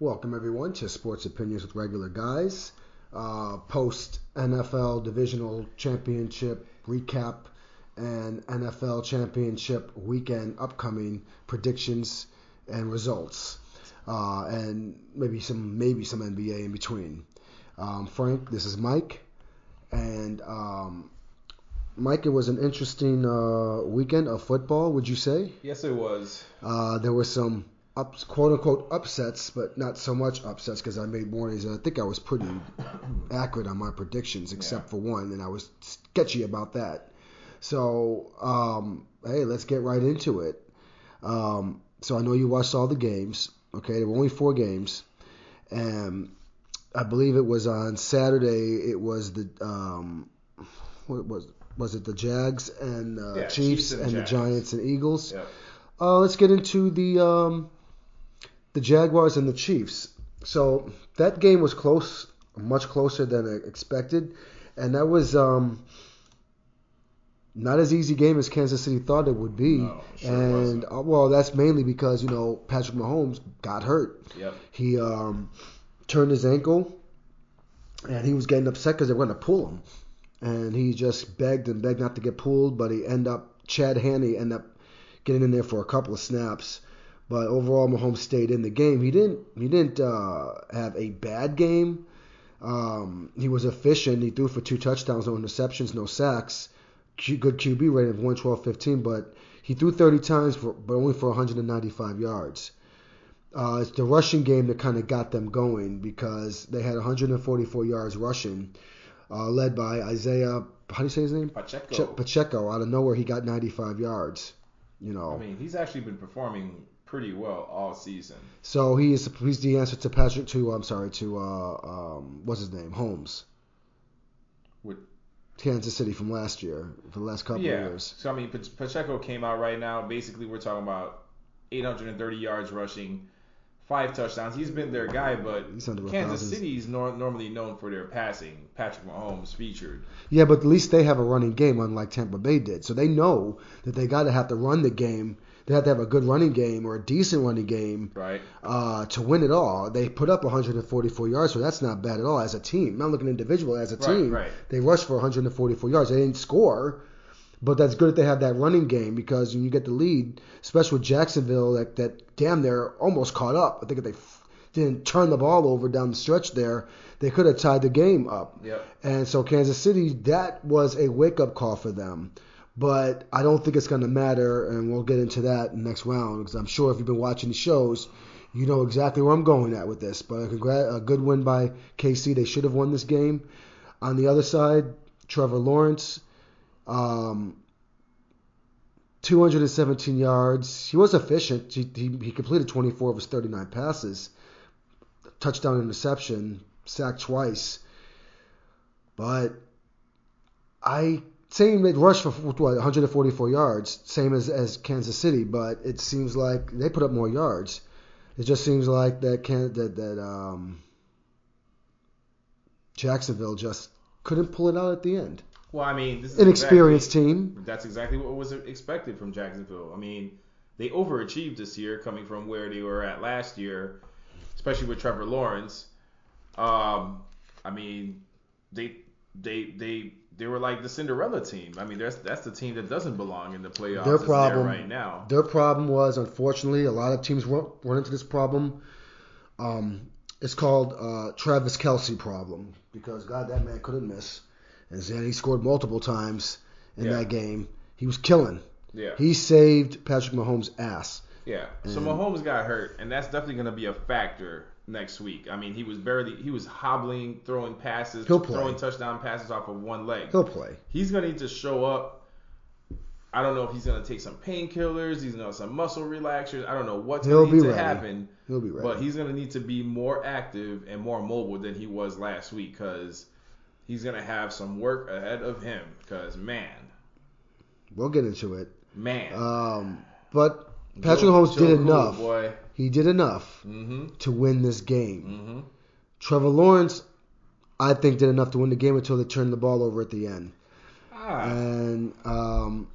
Welcome everyone to Sports Opinions with Regular Guys. Uh, Post NFL Divisional Championship recap and NFL Championship weekend upcoming predictions and results, uh, and maybe some maybe some NBA in between. Um, Frank, this is Mike, and um, Mike, it was an interesting uh, weekend of football. Would you say? Yes, it was. Uh, there were some up, quote unquote upsets, but not so much upsets because I made warnings and I think I was pretty accurate on my predictions, except Yeah. for one, and I was sketchy about that. So, um, hey, let's get right into it. Um, so I know you watched all the games. Okay, there were only four games, and I believe it was on Saturday. It was the um, what was was it the Jags and uh, Yeah, Chiefs, Chiefs and, and the Giants and Eagles. Yep. Uh, let's get into the um, the Jaguars and the Chiefs. So that game was close, much closer than I expected, and that was um, not as easy game as Kansas City thought it would be. No, sure and uh, well, that's mainly because you know Patrick Mahomes got hurt. Yep. He um, turned his ankle, and he was getting upset because they were going to pull him, and he just begged and begged not to get pulled, but he ended up Chad Henne ended up getting in there for a couple of snaps. But overall, Mahomes stayed in the game. He didn't. He didn't uh, have a bad game. Um, he was efficient. He threw for two touchdowns, no interceptions, no sacks. Q, good QB rating of 112.15, but he threw 30 times, for, but only for 195 yards. Uh, it's the rushing game that kind of got them going because they had 144 yards rushing, uh, led by Isiah. How do you say his name? Pacheco. Pacheco. Out of nowhere, he got 95 yards. You know, I mean, he's actually been performing pretty well all season. so he is he's the answer to Patrick to I'm sorry to uh, um, what's his name Holmes, With Kansas City from last year for the last couple yeah. of years. So I mean, Pacheco came out right now. Basically, we're talking about 830 yards rushing, five touchdowns. He's been their guy, but He's under a Kansas. City is nor- normally known for their passing. Patrick Mahomes featured. Yeah, but at least they have a running game, unlike Tampa Bay did. So they know that they got to have to run the game. They have to have a good running game or a decent running game Right. uh, to win it all. They put up 144 yards, so that's not bad at all as a team. I'm not looking individual as a Right, team. right. They rushed for 144 yards. They didn't score, but that's good that they have that running game because when you get the lead, especially with Jacksonville, that that damn they're almost caught up. I think if they f- didn't turn the ball over down the stretch there, they could have tied the game up. Yep. And so Kansas City, that was a wake up call for them. But I don't think it's going to matter, and we'll get into that next round because I'm sure if you've been watching the shows, you know exactly where I'm going at with this. But a, a good win by KC. They should have won this game. On the other side, Trevor Lawrence, um, 217 yards. He was efficient. He, he, he completed 24 of his 39 passes. Touchdown interception, sacked twice. But I same they rushed for what 144 yards, same as as Kansas City, but it seems like they put up more yards. It just seems like that can that that um, Jacksonville just couldn't pull it out at the end. Well, I mean, this is Inexperienced exactly- team. That's exactly what was expected from Jacksonville. I mean, they overachieved this year, coming from where they were at last year, especially with Trevor Lawrence. Um, I mean, they they they they were like the Cinderella team. I mean, that's that's the team that doesn't belong in the playoffs. Their problem right now. Their problem was, unfortunately, a lot of teams run, run into this problem. Um, it's called uh, Travis Kelce problem because God, that man couldn't miss, and then he scored multiple times in Yeah. that game. He was killing. Yeah, He saved Patrick Mahomes' ass. yeah. So Mahomes got hurt, and that's definitely going to be a factor next week. I mean, he was barely he was hobbling, throwing passes, He'll play. throwing touchdown passes off of one leg. He'll play. he's gonna need to show up. I don't know if he's gonna take some painkillers, he's gonna some muscle relaxers. I don't know what's He'll gonna need be to happen, He'll be ready. but he's gonna need to be more active and more mobile than he was last week because he's gonna have some work ahead of him. Because man, we'll get into it. man, Um, but Patrick Mahomes Joe did Cool, enough. boy. He did enough Mm-hmm. to win this game. Mm-hmm. Trevor Lawrence, I think, did enough to win the game until they turned the ball over at the end. Ah, and um,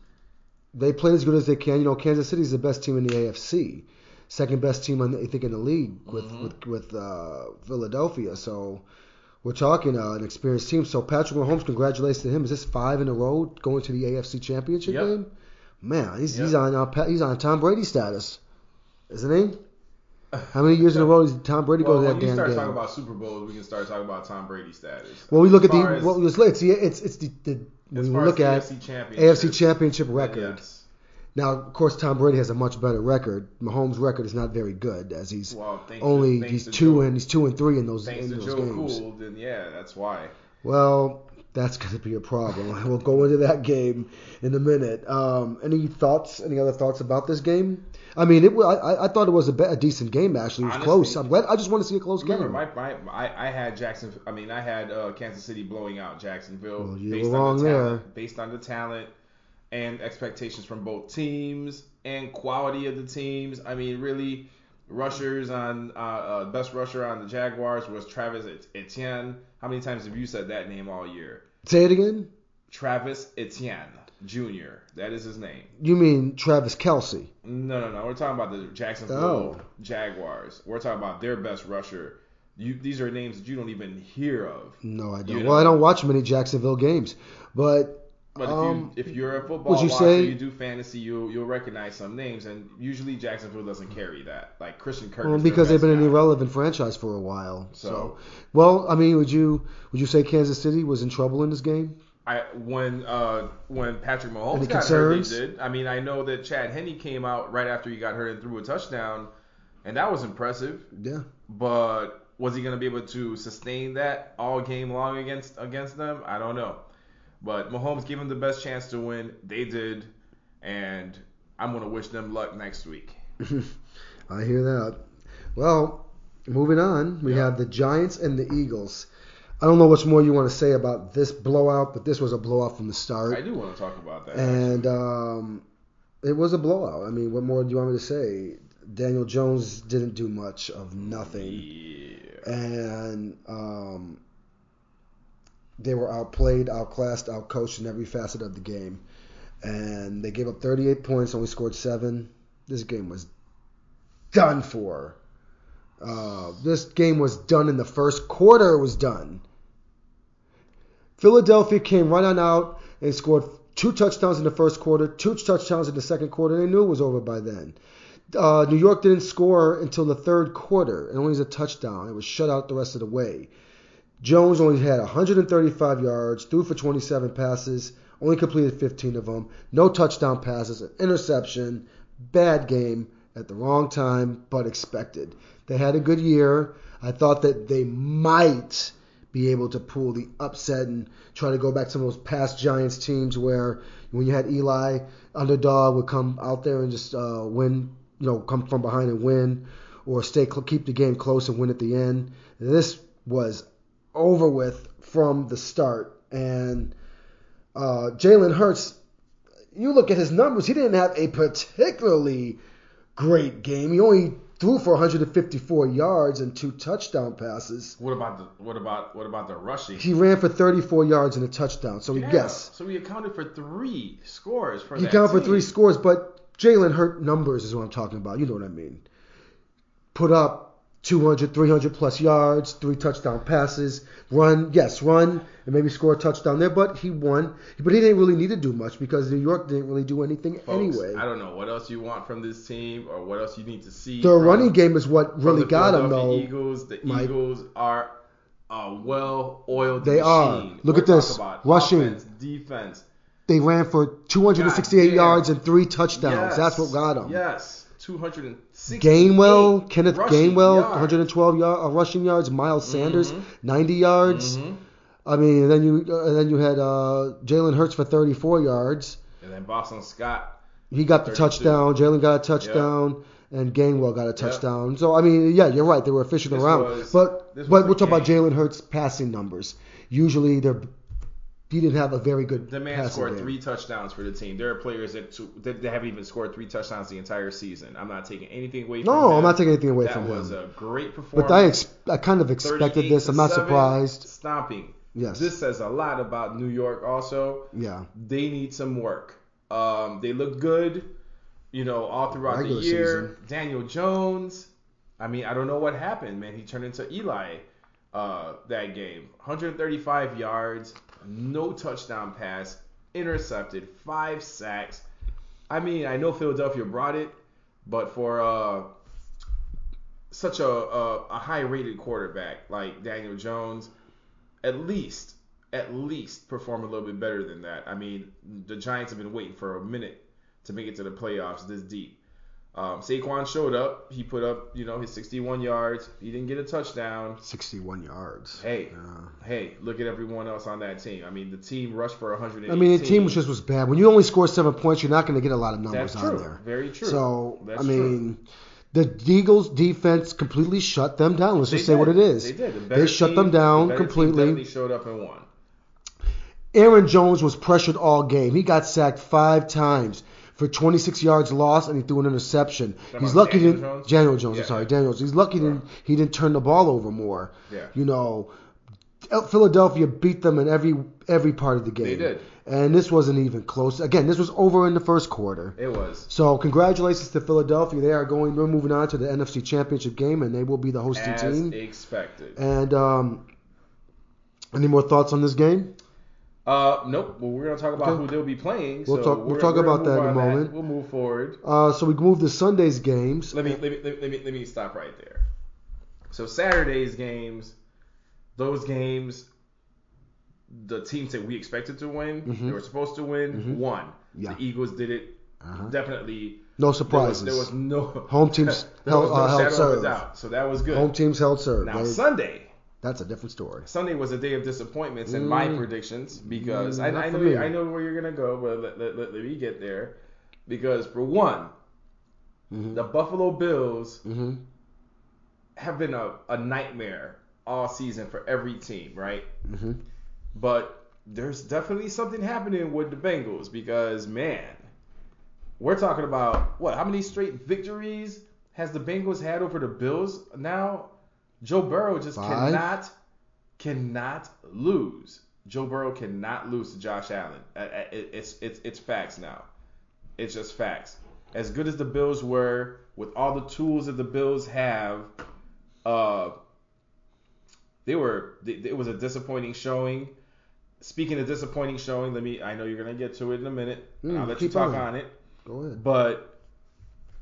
they played as good as they can. You know, Kansas City is the best team in the AFC, second best team I think in the league with Mhm. with with uh, Philadelphia. So we're talking uh, an experienced team. So Patrick Mahomes, congratulations to him. Is this five in a row going to the AFC Championship Yep. game? Man, he's he's on uh, he's on Tom Brady status, isn't he? How many years in a row does Tom Brady Well, go to when that damn start game? talking about Super Bowls, we can start talking about Tom Brady status. well, we look at the as- well, it's it's the it's, the, the when we look as at AFC championship, AFC Championship record. yes. Now, of course, Tom Brady has a much better record. Mahomes' record is not very good, as he's Well, only to, he's two Joe, and he's two and three in those Thanks in to those Joe games. Cool, then yeah, that's why. Well, that's going to be a problem. we'll go into that game in a minute. Um, any thoughts? Any other thoughts about this game? I mean, it. I, I thought it was a, be- a decent game actually. It was Honestly, close. I'm glad. I just want to see a close Remember, game. my, my, I, I had Jackson. I mean, I had uh, Kansas City blowing out Jacksonville Well, you based were on wrong the there. talent, based on the talent and expectations from both teams and quality of the teams. I mean, really, rushers on uh, uh, best rusher on the Jaguars was Travis Etienne. How many times have you said that name all year? Say it again. Travis Etienne Jr. That is his name. You mean Travis Kelce? No, no, no. We're talking about the Jacksonville Oh. Jaguars. We're talking about their best rusher. You, these are names that you don't even hear of. No, I don't. know. Well, I don't watch many Jacksonville games, but But Um, if you if you're a football would you watcher, say- you do fantasy, you you'll recognize some names, and usually Jacksonville doesn't carry that. Like Christian Kirk. well, because they've been an irrelevant franchise for a while. So, So- well, I mean, would you would you say Kansas City was in trouble in this game? I when uh when Patrick Mahomes Any got concerns? hurt, they did. I mean, I know that Chad Henne came out right after he got hurt and threw a touchdown, and that was impressive. Yeah. But was he going to be able to sustain that all game long against against them? I don't know. But Mahomes gave him the best chance to win. They did, and I'm going to wish them luck next week. I hear that. Well, moving on, we Yeah. have the Giants and the Eagles. I don't know what's more you want to say about this blowout, but this was a blowout from the start. I do want to talk about that. and um, it was a blowout. I mean, what more do you want me to say? Daniel Jones didn't do much of nothing, yeah. and um, they were outplayed, outclassed, outcoached in every facet of the game. And they gave up 38 points, only scored seven. This game was done for. Uh, this game was done in the first quarter. It was done. Philadelphia came right on out and scored two touchdowns in the first quarter, two touchdowns in the second quarter. They knew it was over by then. Uh, New York didn't score until the third quarter, and only was a touchdown. It was shut out the rest of the way. Jones only had 135 yards, threw for 27 passes, only completed 15 of them. No touchdown passes, an interception, bad game at the wrong time, but expected. They had a good year. I thought that they might be able to pull the upset and try to go back to some of those past Giants teams where when you had Eli, underdog would come out there and just uh, win, you know, come from behind and win, or stay keep the game close and win at the end. This was over with from the start, and uh, Jalen Hurts. You look at his numbers; he didn't have a particularly great game. He only threw for 154 yards and two touchdown passes. What about the what about what about the rushing? He ran for 34 yards and a touchdown. So Yeah, guess. So he accounted for three scores for he that counted for team. three scores, but Jalen Hurt numbers is what I'm talking about. You know what I mean? Put up 200, 300 plus yards, three touchdown passes, run, yes, run, and maybe score a touchdown there. But he won. But he didn't really need to do much because New York didn't really do anything Folks, anyway. I don't know what else you want from this team or what else you need to see. The from- running game is what really the got him, though. Eagles, the Mike. Eagles are a well-oiled They are. Look We're at this. Rushing. offense, defense. They ran for 268 God yards and three touchdowns. Yes. That's what got him. Yes, 260. Gainwell, Kenneth Gainwell, yards. 112 yard, uh, rushing yards. Miles Sanders, Mhm. 90 yards. Mhm. I mean, and then you uh, and then you had uh, Jalen Hurts for 34 yards. And then Boston Scott. He got the 32. touchdown. Jalen got a touchdown, and Gainwell got a touchdown. So I mean, yeah, you're right. They were efficient This around. was- but but we're a talking about. Jalen Hurts passing numbers. Usually they're he didn't have a very good The man scored game. three touchdowns for the team. There are players that, that, that haven't even scored three touchdowns the entire season. I'm not taking anything away from him. No, him. I'm not taking anything away that from was him. a great performance. But I ex- I kind of expected this. I'm not surprised. Stomping. Yes. This says a lot about New York. Also, Yeah. they need some work. Um, they look good. you know, all throughout Regular the year. season. Daniel Jones. I mean, I don't know what happened, man. He turned into Eli uh, that game. 135 yards, no touchdown pass, intercepted, five sacks. I mean, I know Philadelphia brought it, but for uh, such a, a, a high rated quarterback like Daniel Jones, at least at least perform a little bit better than that. I mean, the Giants have been waiting for a minute to make it to the playoffs this deep. Um, Saquon showed up. He put up, you know, his 61 yards. He didn't get a touchdown. 61 yards. Hey, Yeah. hey, look at everyone else on that team. I mean, the team rushed for 118. I mean, the team was just was bad. When you only score seven points, you're not going to get a lot of numbers That's on true. there. Very true. So That's I mean, the Eagles defense completely shut them down. Let's They just say what it is. They did. The They shut team- them down the team completely. definitely showed up and won. Aaron Jones was pressured all game. He got sacked five times for 26 yards lost, and he threw an interception. He's lucky. Daniel Daniel Jones? Daniel Jones. Yeah, I'm sorry, yeah. Daniel Jones. He's lucky Right. didn't, he didn't turn the ball over more. Yeah. You know, Philadelphia beat them in every every part of the game. They did. And this wasn't even close. Again, this was over in the first quarter. It was. So congratulations to Philadelphia. They are going. They're moving on to the NFC Championship game, and they will be the hosting As team. expected. And um, any more thoughts on this game? Uh, nope. Well, we're gonna talk about Okay. who they'll be playing. We'll so talk- we'll talk about that in a moment. We'll move forward. Uh, so we move to Sunday's games. Let me let me let me let me, let me stop right there. So Saturday's games, those games, the teams that we expected to win, Mhm. they were supposed to win, Mhm. won. Yeah. The Eagles did it. Uh-huh. Definitely. No There was, surprises. there was no Home teams held- no uh, held shadow of a serve. doubt. So that was good. Home teams held serve. now They- Sunday. That's a different story. Sunday was a day of disappointments in my Mm. predictions because Mm, I, I know me. I know where you're gonna go, but let, let, let, let me get there. Because for one, hmm the Buffalo Bills hmm have been a, a nightmare all season for every team, right? hmm But there's definitely something happening with the Bengals because man, we're talking about what? How many straight victories has the Bengals had over the Bills now? Joe Burrow just Five? cannot cannot lose. Joe Burrow cannot lose to Josh Allen. It- It's it's it's facts now. It's just facts. As good as the Bills were, with all the tools that the Bills have, uh, they were. It was a disappointing showing. Speaking of disappointing showing, let me. I know you're gonna get to it in a minute. Mm, I'll let you talk on. on it. Go ahead. But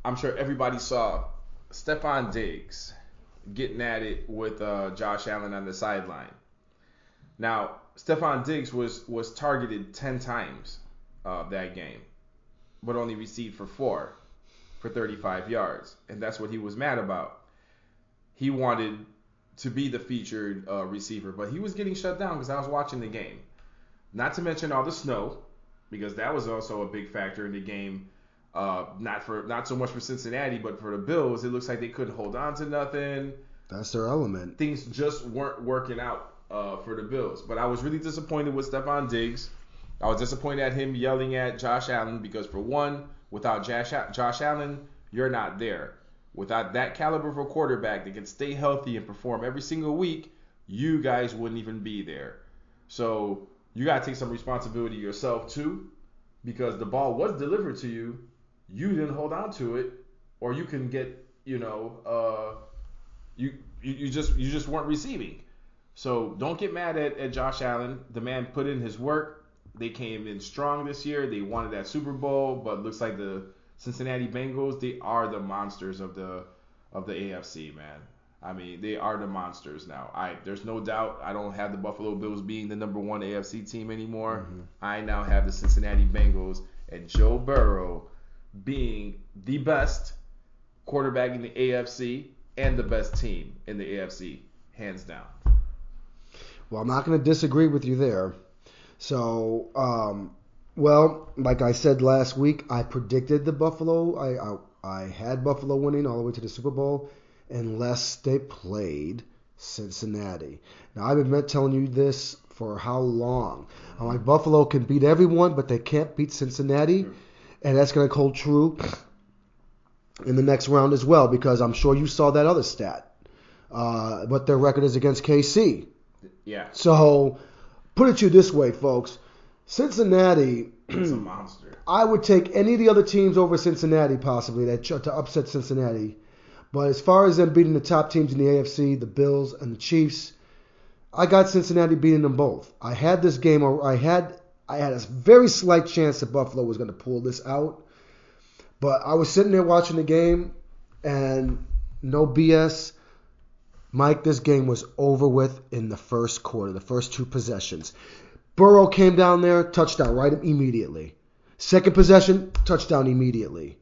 I'm sure everybody saw Stefon Diggs getting at it with uh, Josh Allen on the sideline. Now, Stefon Diggs was was targeted 10 times uh, that game, but only received for four for 35 yards, and that's what he was mad about. He wanted to be the featured uh, receiver, but he was getting shut down because I was watching the game. Not to mention all the snow, because that was also a big factor in the game. Uh, not for not so much for Cincinnati, but for the Bills, it looks like they couldn't hold on to nothing. That's their element. Things just weren't working out uh, for the Bills. But I was really disappointed with Stefon Diggs. I was disappointed at him yelling at Josh Allen because, for one, without Josh, Josh Allen, you're not there. Without that caliber of a quarterback that can stay healthy and perform every single week, you guys wouldn't even be there. So you got to take some responsibility yourself too, because the ball was delivered to you, you didn't hold on to it, or you can get, you know, uh, you, you you just you just weren't receiving. So don't get mad at, at Josh Allen. The man put in his work. They came in strong this year. They wanted that Super Bowl, but looks like the Cincinnati Bengals, they are the monsters of the of the AFC, man. I mean, they are the monsters now. I there's no doubt I don't have the Buffalo Bills being the number one AFC team anymore. I now have the Cincinnati Bengals and Joe Burrow being the best quarterback in the AFC and the best team in the AFC, hands down. Well, I'm not going to disagree with you there. So, um, well, like I said last week, I predicted the Buffalo. I, I I had Buffalo winning all the way to the Super Bowl, unless they played Cincinnati. Now I've been telling you this for how long? I'm like Buffalo can beat everyone, but they can't beat Cincinnati, and that's going to hold true in the next round as well because I'm sure you saw that other stat. Uh, what their record is against KC. Yeah. So, put it to you this way, folks. Cincinnati It's a monster. I would take any of the other teams over Cincinnati possibly that to upset Cincinnati. But as far as them beating the top teams in the AFC, the Bills and the Chiefs, I got Cincinnati beating them both. I had this game, or I had I had a very slight chance that Buffalo was going to pull this out, but I was sitting there watching the game, and no BS. Mike, this game was over with in the first quarter, the first two possessions. Burrow came down there, touchdown right immediately. Second possession, touchdown immediately.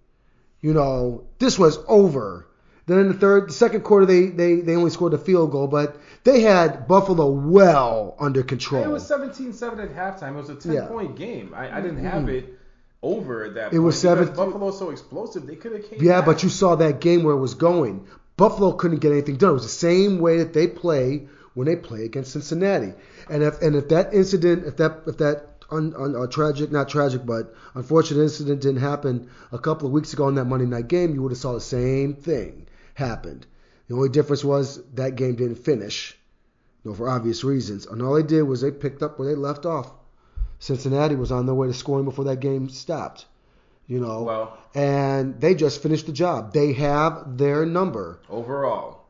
You know, this was over. Then in the third, the second quarter, they, they, they only scored a field goal, but they had Buffalo well under control. It was 17-7 at halftime. It was a 10 Yeah. point game. I, I didn't have it over at that point. It point. was because 17 Buffalo's so explosive. They could have came Yeah, back. but you saw that game where it was going. Buffalo couldn't get anything done. It was the same way that they play when they play against Cincinnati. And if and if that incident, if that if that un, un, uh, tragic, not tragic, but unfortunate incident didn't happen a couple of weeks ago in that Monday night game, you would have saw the same thing happened. The only difference was that game didn't finish, you know, for obvious reasons. And all they did was they picked up where they left off. Cincinnati was on their way to scoring before that game stopped. You know, Well, and they just finished the job. They have their number. overall,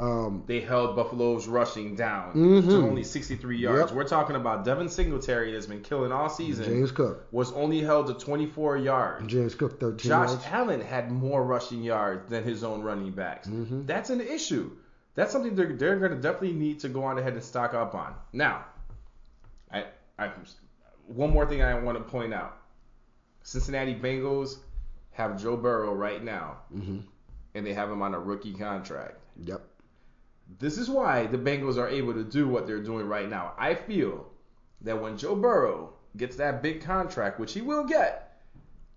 Um, they held Buffalo's rushing down Mhm. to only 63 yards. Yep. We're talking about Devin Singletary that's been killing all season. James Cook. was only held to 24 yards. James Cook, 13 Josh yards. Allen had more rushing yards than his own running backs. Mhm. That's an issue. That's something they're, they're going to definitely need to go on ahead and stock up on. Now, I, I one more thing I want to point out: Cincinnati Bengals have Joe Burrow right now, hmm and they have him on a rookie contract. Yep. This is why the Bengals are able to do what they're doing right now. I feel that when Joe Burrow gets that big contract, which he will get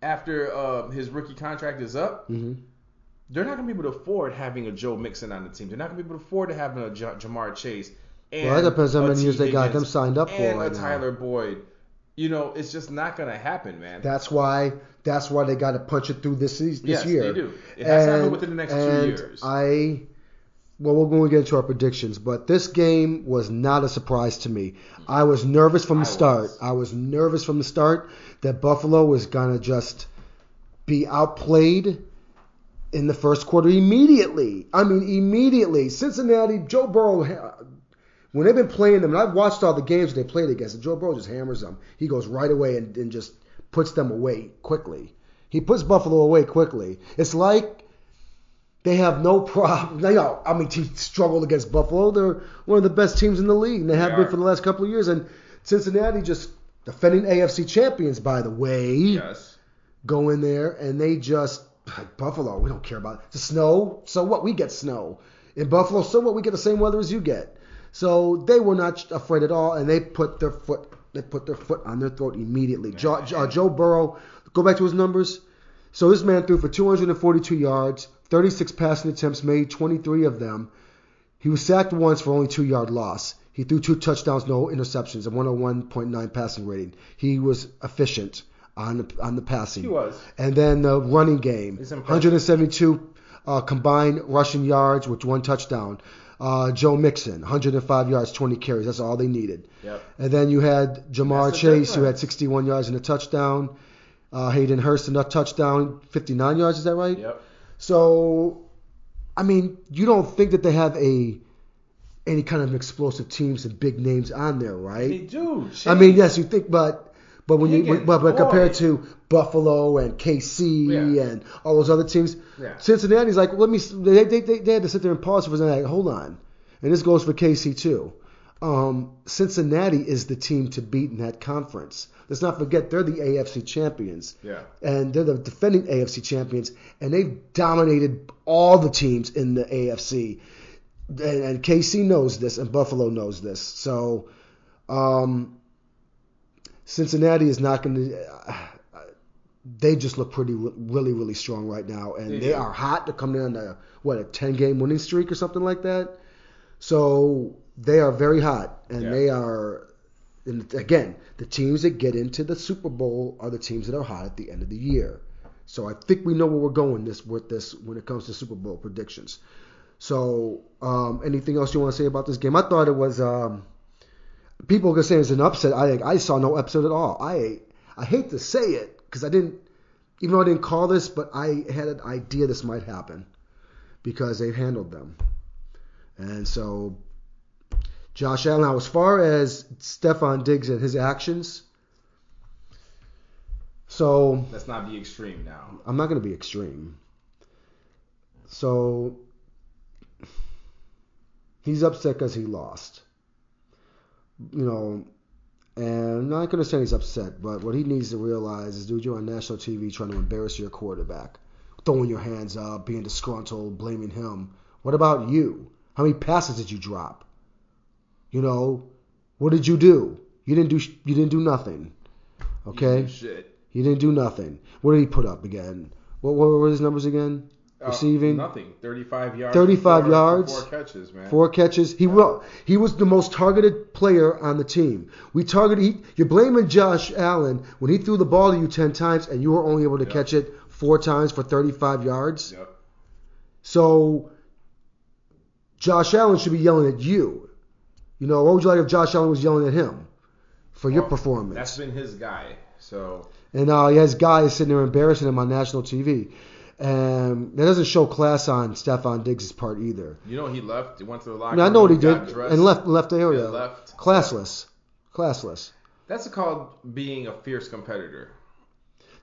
after uh, his rookie contract is up, hmm they're not going to be able to afford having a Joe Mixon on the team. They're not going to be able to afford to having a J- Ja'Marr Chase. And Well, that depends how many years they got them signed up for and right a now. Tyler Boyd. You know, it's just not going to happen, man. That's why. That's why they got to punch it through this this yes, year. they do. It has to happen within the next two years. I. Well, we're going to get into our predictions, but this game was not a surprise to me. I was nervous from the I start. was. I was nervous from the start that Buffalo was going to just be outplayed in the first quarter immediately. I mean, immediately. Cincinnati, Joe Burrow, when they've been playing them, and I've watched all the games they played against, and Joe Burrow just hammers them. He goes right away and, and just puts them away quickly. He puts Buffalo away quickly. It's like they have no problem. Know, I mean, teams struggled against Buffalo. They're one of the best teams in the league, and they have They been for the last couple of years. And Cincinnati just defending AFC champions, by the way yes. go in there and they just like Buffalo, we don't care about it. the snow. So what? We get snow in Buffalo. So what? We get the same weather as you get. So they were not afraid at all, and they put their foot they put their foot on their throat immediately. Jo, Jo- Joe Burrow, go back to his numbers. So this man threw for 242 yards, 36 passing attempts, made 23 of them. He was sacked once for only two yard loss. He threw two touchdowns, no interceptions, a 101.9 passing rating. He was efficient on the on the passing. He was. And then the running game, He's impressive. 172 uh, combined rushing yards with one touchdown. Uh, Joe Mixon, 105 yards, 20 carries. That's all they needed. Yep. And then you had Ja'Marr Chase, who had 61 yards and a touchdown. Uh, Hayden Hurst, another touchdown, 59 yards. Is that right? Yep. So, I mean, you don't think that they have a any kind of explosive teams and big names on there, right? They do. I mean, yes, you think, but but when you but, but compared to Buffalo and KC Yeah. and all those other teams, Yeah. Cincinnati's like, let me. They, they, they, they had to sit there and pause for a second. Like, Hold on, and this goes for KC too. Um, Cincinnati is the team to beat in that conference. Let's not forget they're the AFC champions Yeah. and they're the defending AFC champions, and they've dominated all the teams in the AFC. And, and KC knows this, and Buffalo knows this. So, um, Cincinnati is not going to. Uh, they just look pretty, really, really strong right now, and They they, are hot. They're coming in on a what a ten game winning streak or something like that. So they are very hot, and Yeah. they are. And again, the teams that get into the Super Bowl are the teams that are hot at the end of the year. So I think we know where we're going this with this when it comes to Super Bowl predictions. So um, anything else you want to say about this game? I thought it was. Um, people are saying it's an upset. I I saw no upset at all. I I hate to say it because I didn't, even though I didn't call this, but I had an idea this might happen because they handled them. And so, Josh Allen. Now, as far as Stefon Diggs and his actions, so Let's not be extreme now. I'm not going to be extreme. So he's upset because he lost. You know, and I'm not going to say he's upset, but what he needs to realize is, dude, you're on national TV trying to embarrass your quarterback, throwing your hands up, being disgruntled, blaming him. What about you? How many passes did you drop? You know, what did you do? You didn't do. You didn't do nothing. Okay. Shit. He didn't do nothing. What did he put up again? What, what were his numbers again? Uh, Receiving nothing. 35 yards. 35 four- yards. Four catches, man. four catches. He wa- he was the most targeted player on the team. We targeted. He, you're blaming Josh Allen when he threw the ball to you ten times and you were only able to Yeah. catch it four times for 35 yards. Yep. So Josh Allen should be yelling at you. You know, what would you like if Josh Allen was yelling at him for your Well, performance? That's been his guy. So And uh, he has guys sitting there embarrassing him on national TV. And that doesn't show class on Stefon Diggs' part either. you know he left. He went to the I, locker mean, I know what he did dressed, and left left the area. left. Classless. Classless. That's called being a fierce competitor.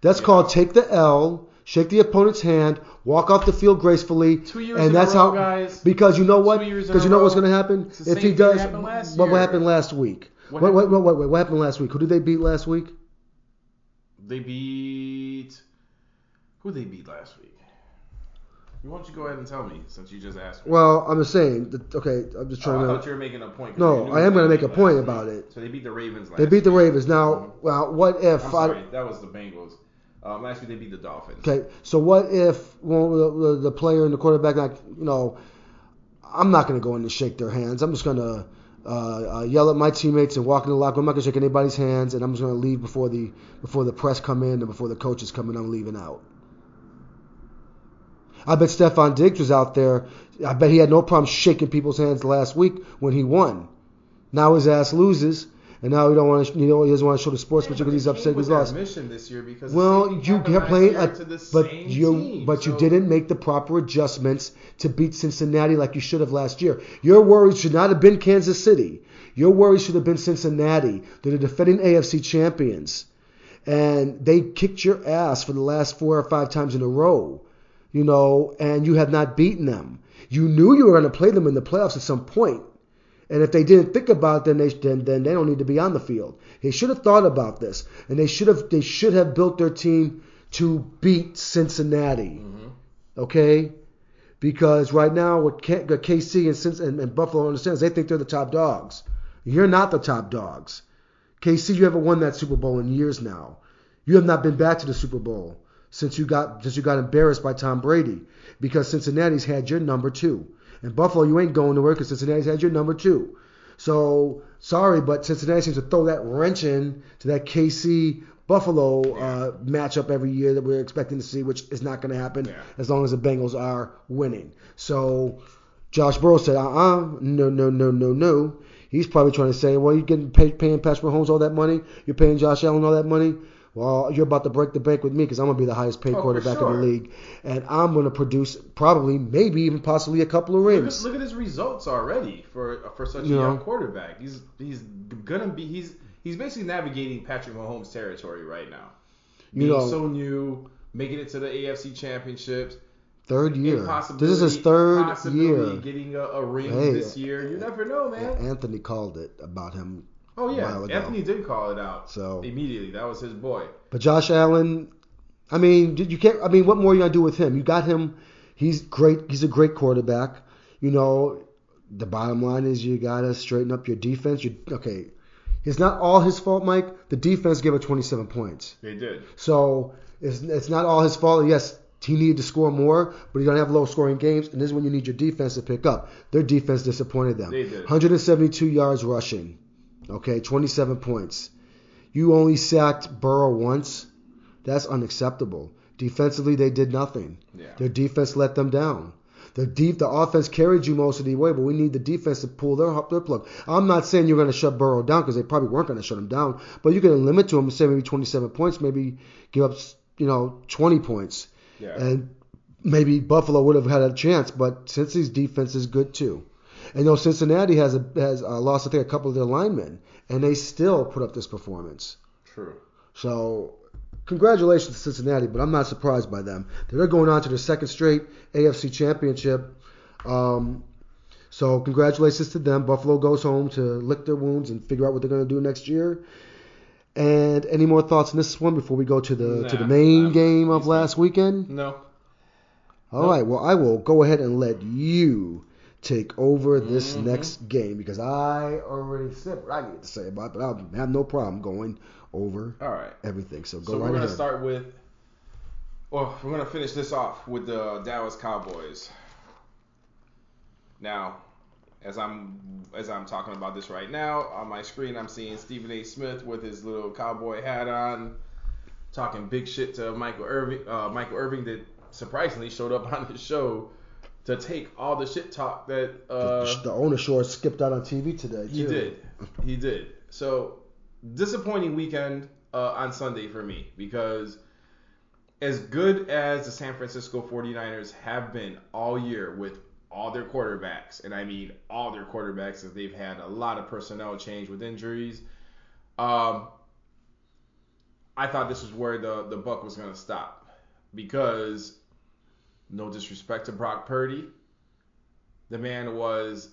That's called take the L, shake the opponent's hand, walk off the field gracefully, Two years and in that's a row, how. guys. Because you know what? Two years in Because a you know what's row. going to happen It's the if same he thing that does. happened last what, year. happened last week? What What, what, happened? what, what, what happened last week? Who did they beat last week? They beat. Who they beat last week? Why don't you go ahead and tell me since you just asked me? Well, I'm just saying. That, okay, I'm just Oh, trying I to. thought you were making a point. 'cause No, knew I am who gonna they make a beat point last about it. So they beat the Ravens last They beat the week. Ravens. Now, mm-hmm. well, what if I'm I, sorry, that was the Bengals. Um, last week they beat the Dolphins. Okay, so what if the, the, the player and the quarterback, like you know, I'm not going to go in and shake their hands. I'm just going to uh, uh, yell at my teammates and walk in the locker room. I'm not going to shake anybody's hands, and I'm just going to leave before the before the press come in and before the coaches come in. I'm leaving out. I bet Stefon Diggs was out there. I bet he had no problem shaking people's hands last week when he won. Now his ass loses, and now he don't want to. You know, he doesn't want to show the sportsmanship because he's upset because he lost. Mission this year because Well, you kept playing, a, to the but same you team, but you didn't make the proper adjustments to beat Cincinnati like you should have last year. Your worries should not have been Kansas City. Your worries should have been Cincinnati. They're the defending AFC champions, and they kicked your ass for the last four or five times in a row. You know, and you have not beaten them. You knew you were going to play them in the playoffs at some point. And if they didn't think about it, then they then, then they don't need to be on the field. They should have thought about this, and they should have they should have built their team to beat Cincinnati. Mm-hmm. Okay, because right now what KC and, and Buffalo understands, they think they're the top dogs. You're not the top dogs. KC, you haven't won that Super Bowl in years now. You have not been back to the Super Bowl since you got since you got embarrassed by Tom Brady because Cincinnati's had your number two. And Buffalo, you ain't going nowhere because Cincinnati's had your number two. So sorry, but Cincinnati seems to throw that wrench in to that KC Buffalo uh, matchup every year that we're expecting to see, which is not going to happen Yeah. as long as the Bengals are winning. So Josh Burrow said, uh-uh, no, no, no, no, no. He's probably trying to say, well, you're getting pay, paying Patrick Mahomes all that money. You're paying Josh Allen all that money. Well, you're about to break the bank with me because I'm going to be the highest paid Oh, quarterback in the league. And I'm going to produce probably, maybe even possibly a couple of Look rings. at, look at his results already for for such a You know. young quarterback. He's he's gonna be he's he's basically navigating Patrick Mahomes territory right now. You Being know- so new, making it to the AFC championships. Third year. This is his third possibility year. Getting a, a ring Hey, this year. You never know, man. Anthony called it about him. Oh yeah. Anthony did call it out. So- immediately, that was his boy. But Josh Allen, I mean, you can't. I mean, what more are you gonna do with him? You got him. He's great. He's a great quarterback. You know, the bottom line is you gotta straighten up your defense. You okay? It's not all his fault, Mike. The defense gave up 27 points, They did. so it's it's not all his fault. Yes, he needed to score more, but you're gonna have low scoring games, and this is when you need your defense to pick up. Their defense disappointed them. They did. 172 yards rushing. Okay, 27 points. You only sacked Burrow once. That's unacceptable. Defensively, they did nothing. Yeah. Their defense let them down. The deep, the offense carried you most of the way, but we need the defense to pull their their plug. I'm not saying you're going to shut Burrow down because they probably weren't going to shut him down, but you can limit to him, say maybe 27 points, maybe give up, you know, 20 points, Yeah. and maybe Buffalo would have had a chance. But Cincy's defense is good too. And you know, Cincinnati has a, has uh, lost, I think, a couple of their linemen, and they still put up this performance. True. So, congratulations to Cincinnati, but I'm not surprised by them. They're going on to their second straight AFC Championship. Um, so, congratulations to them. Buffalo goes home to lick their wounds and figure out what they're going to do next year. And any more thoughts on this one before we go to the to the main I'm- game of last weekend? No. All right. Well, I will go ahead and let you take over this Mhm. next game because I already said what I need to say about it, but I'll have no problem going over All right. everything. So go So right we're gonna ahead. start with. Well, we're gonna finish this off with the Dallas Cowboys. Now, as I'm as I'm talking about this right now on my screen, I'm seeing Stephen A. Smith with his little cowboy hat on, talking big shit to Michael Irvin. Uh, Michael Irvin that surprisingly showed up on his show to take all the shit talk that uh, the owner sure skipped out on TV today. he did. He did. So disappointing weekend uh, on Sunday for me because as good as the San Francisco 49ers have been all year with all their quarterbacks, and I mean all their quarterbacks as they've had a lot of personnel change with injuries, um, I thought this was where the, the buck was going to stop because no disrespect to Brock Purdy, the man was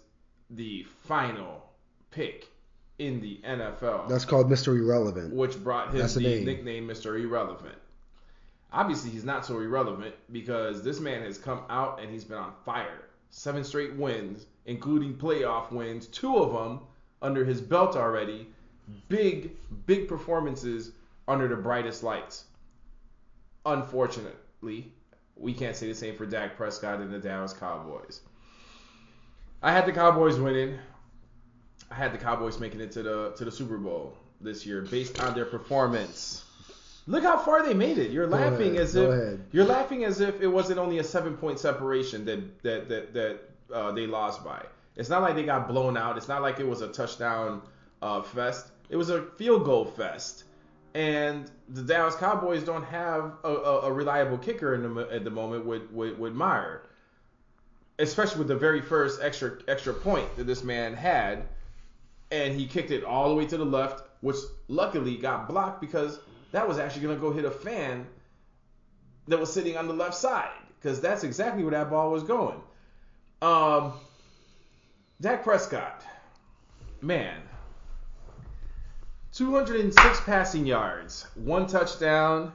the final pick in the NFL, That's called Mr. Irrelevant. which brought him That's the the name. nickname Mr. Irrelevant. Obviously, he's not so irrelevant because this man has come out and he's been on fire. Seven straight wins, including playoff wins, two of them under his belt already. Big, big performances under the brightest lights. Unfortunately, we can't say the same for Dak Prescott and the Dallas Cowboys. I had the Cowboys winning. I had the Cowboys making it to the to the Super Bowl this year based on their performance. Look how far they made it. You're Go laughing ahead, as if ahead. you're laughing as if it wasn't only a seven point separation that that that that uh, they lost by. It's not like they got blown out. It's not like it was a touchdown uh, fest. It was a field goal fest. And the Dallas Cowboys don't have a, a, a reliable kicker the, at the moment with, with, with Meyer, especially with the very first extra extra point that this man had, and he kicked it all the way to the left, which luckily got blocked because that was actually gonna go hit a fan that was sitting on the left side because that's exactly where that ball was going. Um, Dak Prescott, man, 206 passing yards, one touchdown,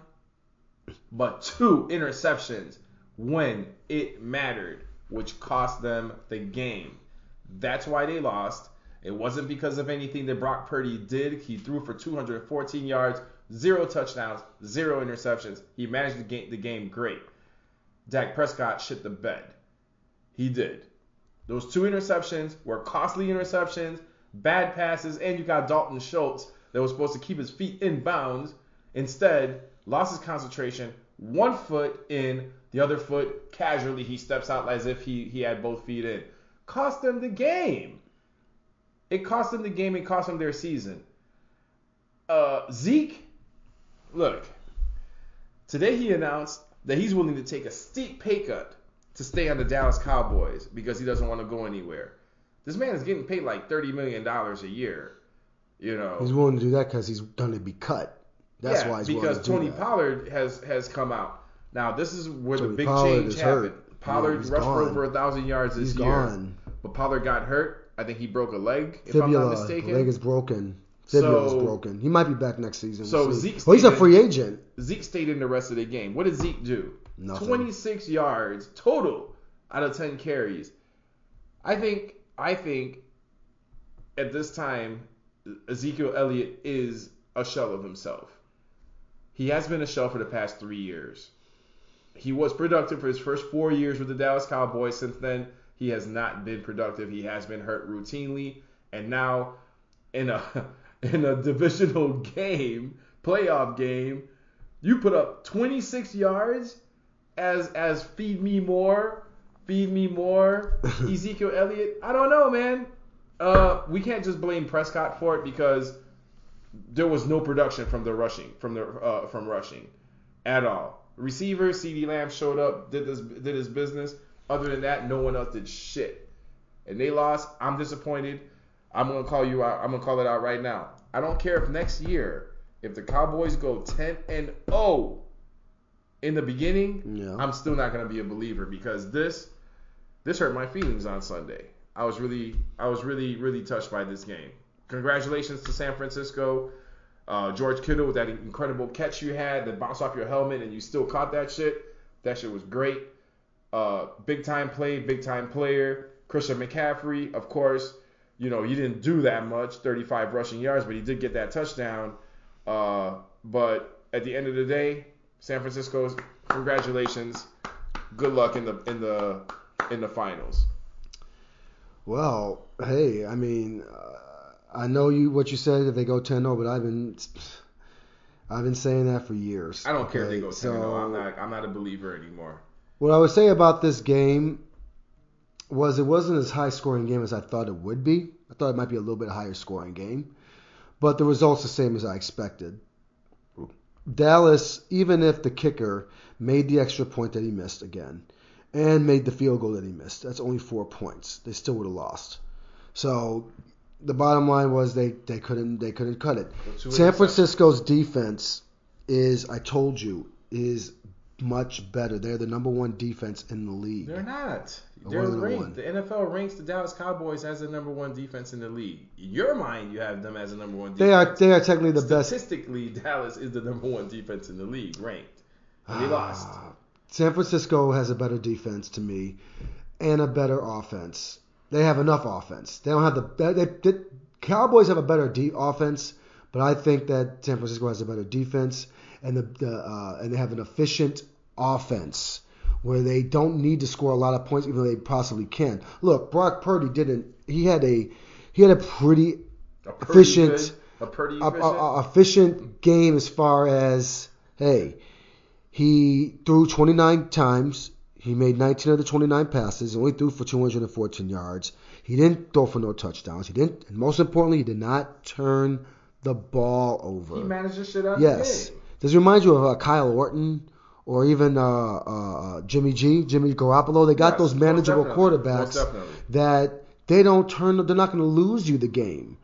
but two interceptions when it mattered, which cost them the game. That's why they lost. It wasn't because of anything that Brock Purdy did. He threw for 214 yards, zero touchdowns, zero interceptions. He managed the game, the game great. Dak Prescott shit the bed. He did. Those two interceptions were costly interceptions, bad passes, and you got Dalton Schultz that was supposed to keep his feet in bounds. Instead, lost his concentration, one foot in, the other foot casually he steps out as if he, he had both feet in. Cost them the game. It cost them the game, it cost them their season. Uh, Zeke, look, today he announced that he's willing to take a steep pay cut to stay on the Dallas Cowboys because he doesn't want to go anywhere. This man is getting paid like thirty million dollars a year. You know, He's willing to do that because he's going to be cut. That's yeah, why he's because willing to do Tony. Pollard has has come out. Now this is where Tony the big Pollard change happened. hurt. Pollard Yeah, rushed for over a thousand yards this He's year, gone. but Pollard got hurt. I think he broke a leg, if I'm not Fibula, mistaken. leg is broken. Fibula is broken. He might be back next season. so We'll see. Zeke's well, he's a free agent. Zeke stayed in the rest of the game. What did Zeke do? Nothing. 26 yards total out of 10 carries. I think I think at this time Ezekiel Elliott is a shell of himself. He has been a shell for the past 3 years. He was productive for his first 4 years with the Dallas Cowboys. Since then, he has not been productive. He has been hurt routinely and now in a in a divisional game, playoff game, you put up 26 yards as as feed me more, feed me more, Ezekiel Elliott. I don't know, man. Uh, we can't just blame Prescott for it because there was no production from the rushing from the uh, from rushing at all. Receiver CeeDee Lamb showed up, did this did his business. Other than that, no one else did shit. And they lost. I'm disappointed. I'm gonna call you out. I'm gonna call it out right now. I don't care if next year, if the Cowboys go 10 and 0 in the beginning, Yeah. I'm still not gonna be a believer because this this hurt my feelings on Sunday. I was really I was really really touched by this game. Congratulations to San Francisco. Uh, George Kittle with that incredible catch you had that bounced off your helmet and you still caught that shit. That shit was great. Uh, big time play, big time player. Christian McCaffrey, of course, you know, he didn't do that much, 35 rushing yards, but he did get that touchdown. Uh, but at the end of the day, San Francisco's congratulations. Good luck in the in the in the finals. Well, hey, I mean, uh, I know you what you said if they go 10-0, but I've been I've been saying that for years. I don't care if they go 10 So, I'm not I'm not a believer anymore. What I would say about this game was it wasn't as high scoring game as I thought it would be. I thought it might be a little bit higher scoring game, but the results the same as I expected. Dallas, even if the kicker made the extra point that he missed again and made the field goal that he missed, that's only four points. They still would have lost. So the bottom line was they, they couldn't they couldn't cut it. San. Francisco's defense is I told you is much better. They're the number one defense in the league. They're not. They're the ranked. The NFL ranks the Dallas Cowboys as the number one defense in the league. In your mind, you have them as the number one defense. They are they are technically the best. Statistically, Dallas is the number one defense in the league, ranked. And they ah. lost. San Francisco has a better defense to me, and a better offense. They have enough offense. They don't have the they, they, Cowboys have a better de- offense, but I think that San Francisco has a better defense, and the, the uh, and they have an efficient offense where they don't need to score a lot of points, even though they possibly can. Look, Brock Purdy didn't. He had a he had a pretty A pretty efficient- good- a pretty efficient. a efficient game as far as hey, he threw 29 times. He made 19 of the 29 passes. He only threw for 214 yards. He didn't throw for no touchdowns. He didn't, and most importantly, he did not turn the ball over. he managed the shit out yes. of the game. Does it remind you of uh, Kyle Orton or even uh, uh, uh, Jimmy G, Jimmy Garoppolo? They got Yes, those manageable quarterbacks that they don't turn. They're not going to lose you the game.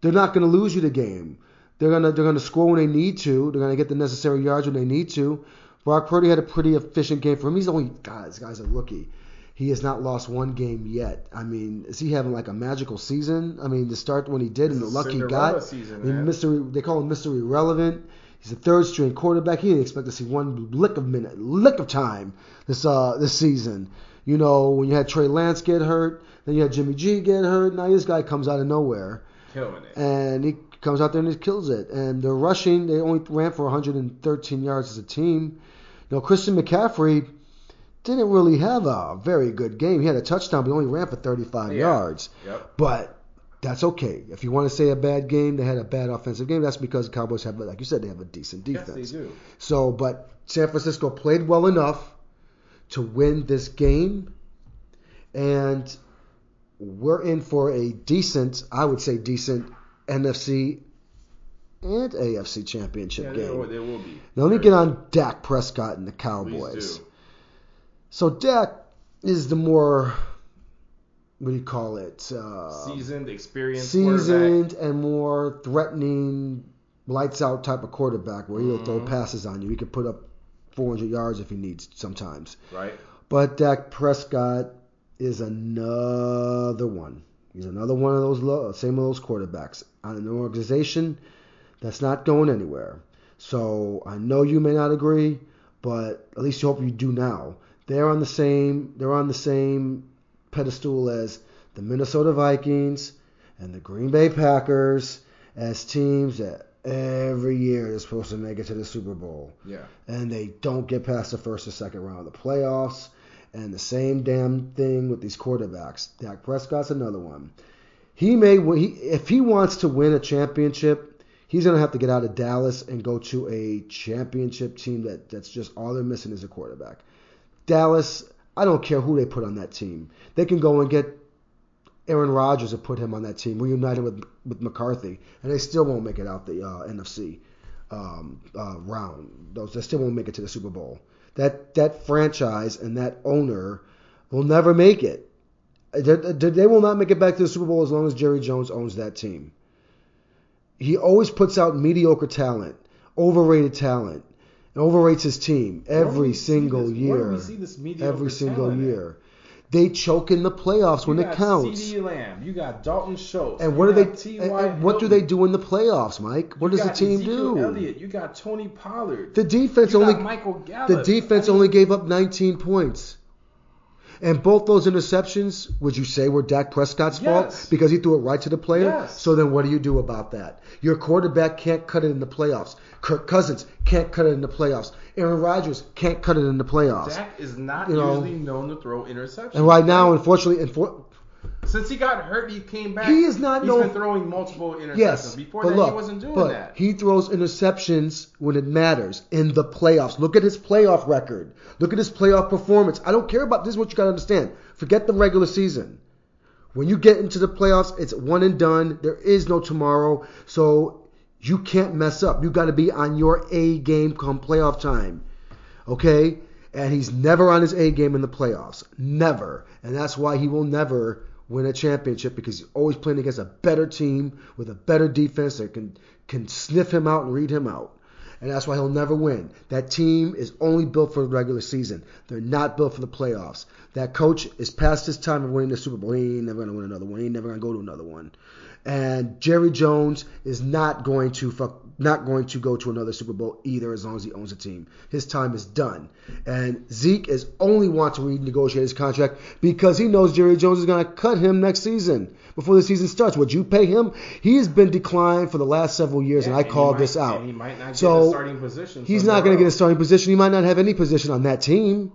They're not going to lose you the game. They're gonna they're gonna score when they need to. They're gonna get the necessary yards when they need to. Brock Purdy had a pretty efficient game for him. He's only God, this guy's a rookie. He has not lost one game yet. I mean, is he having like a magical season? I mean, to start when he did and the luck he got. season, I mean, mystery. They call him Mr. Irrelevant. He's a third string quarterback. He didn't expect to see one lick of minute, lick of time this uh this season. You know, when you had Trey Lance get hurt, then you had Jimmy G get hurt. Now this guy comes out of nowhere Killing it. and he comes out there and he kills it. And they're rushing. They only ran for 113 yards as a team. You know, Christian McCaffrey didn't really have a very good game. He had a touchdown, but he only ran for 35 Yeah. yards. Yep. But that's okay. If you want to say a bad game, they had a bad offensive game. That's because the Cowboys have, like you said, they have a decent defense. Yes, they do. So, but San Francisco played well enough to win this game, and we're in for a decent, I would say, decent NFC and AFC championship Yeah, game. there will, there will be. Now, let me get on Dak Prescott and the Cowboys. So Dak is the more, what do you call it? Uh, Seasoned, experienced seasoned and more threatening, lights out type of quarterback where he'll throw Mhm. passes on you. He could put up 400 yards if he needs sometimes. Right? But Dak Prescott is another one. He's another one of those low, same of those quarterbacks on an organization that's not going anywhere. So I know you may not agree, but at least you hope you do now. They're on the same. They're on the same pedestal as the Minnesota Vikings and the Green Bay Packers as teams that every year they're supposed to make it to the Super Bowl Yeah. and they don't get past the first or second round of the playoffs. And the same damn thing with these quarterbacks. Dak Prescott's another one. He may he, if he wants to win a championship, he's gonna have to get out of Dallas and go to a championship team that that's just all they're missing is a quarterback. Dallas, I don't care who they put on that team. They can go and get Aaron Rodgers and put him on that team, reunite him with with McCarthy, and they still won't make it out the uh, NFC um, uh, round. Those they still won't make it to the Super Bowl. That that franchise and that owner will never make it. They, they will not make it back to the Super Bowl as long as Jerry Jones owns that team. He always puts out mediocre talent, overrated talent, and overrates his team every single this, year. every single year. They choke in the playoffs you when it counts. CeeDee Lamb, you got Dalton Schultz, and what do they? And, and what do they do in the playoffs, Mike? What you does the team Ezekiel do? Elliott, you got Tony Pollard. The defense only. Michael Gallup. The defense I mean, only gave up 19 points. And both those interceptions, would you say, were Dak Prescott's fault because he threw it right to the player? Yes. So then, what do you do about that? Your quarterback can't cut it in the playoffs. Kirk Cousins can't cut it in the playoffs. Aaron Rodgers can't cut it in the playoffs. Dak is not You know, usually known to throw interceptions. And right now, unfortunately, since he got hurt, he came back. He is not He's known- been throwing multiple interceptions. yes, Before but that, look, he wasn't doing but that. he throws interceptions when it matters in the playoffs. Look at his playoff record. Look at his playoff performance. I don't care about this. Is what you got to understand. Forget the regular season. When you get into the playoffs, it's one and done. There is no tomorrow, so you can't mess up. You got to be on your A game come playoff time. Okay? And he's never on his A game in the playoffs. Never. And that's why he will never win a championship because he's always playing against a better team with a better defense that can can sniff him out and read him out. And that's why he'll never win. That team is only built for the regular season. They're not built for the playoffs. That coach is past his time of winning the Super Bowl. He ain't never gonna win another one. He ain't never gonna go to another one. And Jerry Jones is not going to fuck, not going to go to another Super Bowl either as long as he owns a team. His time is done. And Zeke is only want to renegotiate his contract because he knows Jerry Jones is going to cut him next season before the season starts. Would you pay him? He has been declined for the last several years, Yeah, and I he called might- this out. and he might not get So, a starting position. He's not going to get a starting position. He might not have any position on that team.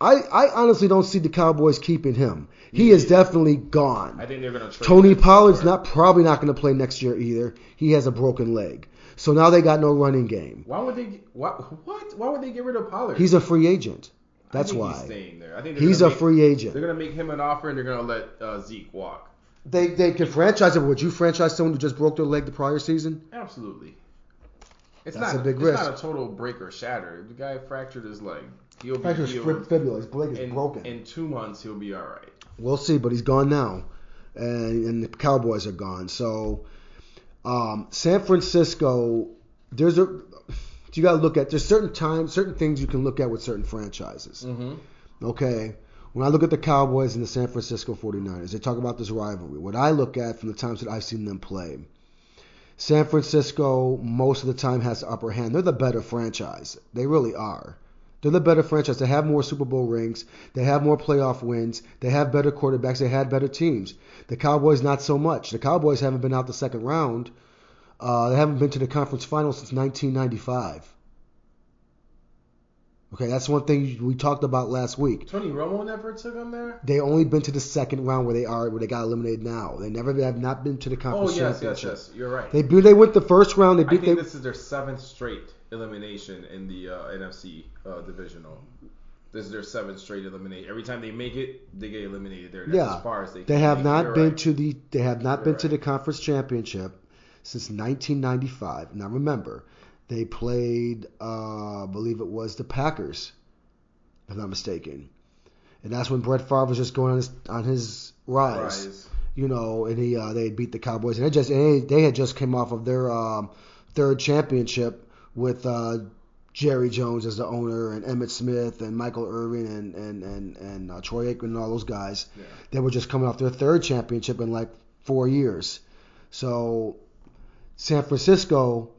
I, I honestly don't see the Cowboys keeping him. He is definitely gone. I think they're going to Tony Pollard's not probably not going to play next year either. He has a broken leg. So now they got no running game. Why would they? What? What? Why would they get rid of Pollard? He's a free agent. That's why. He's staying there. I think He's a make- free agent. They're going to make him an offer, and they're going to let uh, Zeke walk. They they can franchise him. Would you franchise someone who just broke their leg the prior season? Absolutely. It's That's not a big it's risk. not a total break or shatter. The guy fractured his leg. He'll be Fracture's healed. fibula. His leg is in, broken. in two months, he'll be all right. We'll see, but he's gone now, and, and the Cowboys are gone. So, um, San Francisco, there's a you got to look at. There's certain times, certain things you can look at with certain franchises. Mm-hmm. Okay. When I look at the Cowboys and the San Francisco 49ers, they talk about this rivalry. What I look at from the times that I've seen them play, San Francisco most of the time has the upper hand. They're the better franchise. They really are. They're the better franchise. They have more Super Bowl rings. They have more playoff wins. They have better quarterbacks. They had better teams. The Cowboys not so much. The Cowboys haven't been out the second round. Uh, they haven't been to the conference final since 1995. Okay, that's one thing we talked about last week. Tony Romo never took them there. They only been to the second round where they are where they got eliminated now. They never have not been to the conference. Oh yes, yes, yes. You're right. They beat they went the first round. They beat. I think they, this is their seventh straight elimination in the uh, NFC uh, divisional. This is their seventh straight elimination. Every time they make it, they get eliminated there. Yeah. as far as they. they have not You're been right. to the they have not You're been to the conference championship since 1995. Now remember, they played uh, I believe it was the Packers, if I'm not mistaken, and that's when Brett Favre was just going on his on his rise. Rise. you know, and he uh, they beat the Cowboys, and they just and they, they had just came off of their um, third championship with uh, Jerry Jones as the owner, and Emmitt Smith, and Michael Irvin, and and and and uh, Troy Aikman, and all those guys. Yeah. They were just coming off their third championship in like four years. So San Francisco,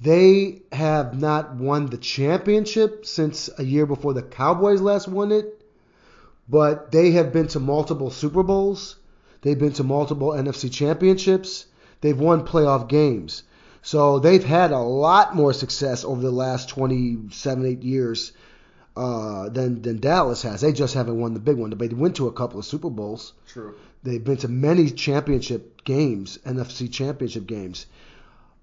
they have not won the championship since a year before the Cowboys last won it but they have been to multiple Super Bowls. They've been to multiple NFC championships. They've won playoff games. So they've had a lot more success over the last 27, 8 years uh, than, than Dallas has. They just haven't won the big one. But they went to a couple of Super Bowls. True. They've been to many championship games, NFC championship games.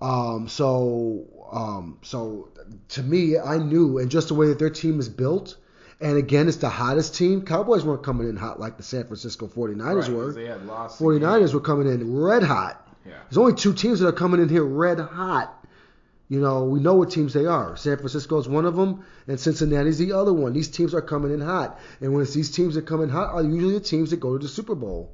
Um, so, um, so to me, I knew, and just the way that their team is built, And again, it's the hottest team. Cowboys weren't coming in hot like the San Francisco 49ers Right, were. They had lost. 49ers were coming in red hot. There's only two teams that are coming in here red hot. You know, we know what teams they are. San Francisco is one of them, and Cincinnati's the other one. These teams are coming in hot, and when it's these teams that come in hot, are usually the teams that go to the Super Bowl.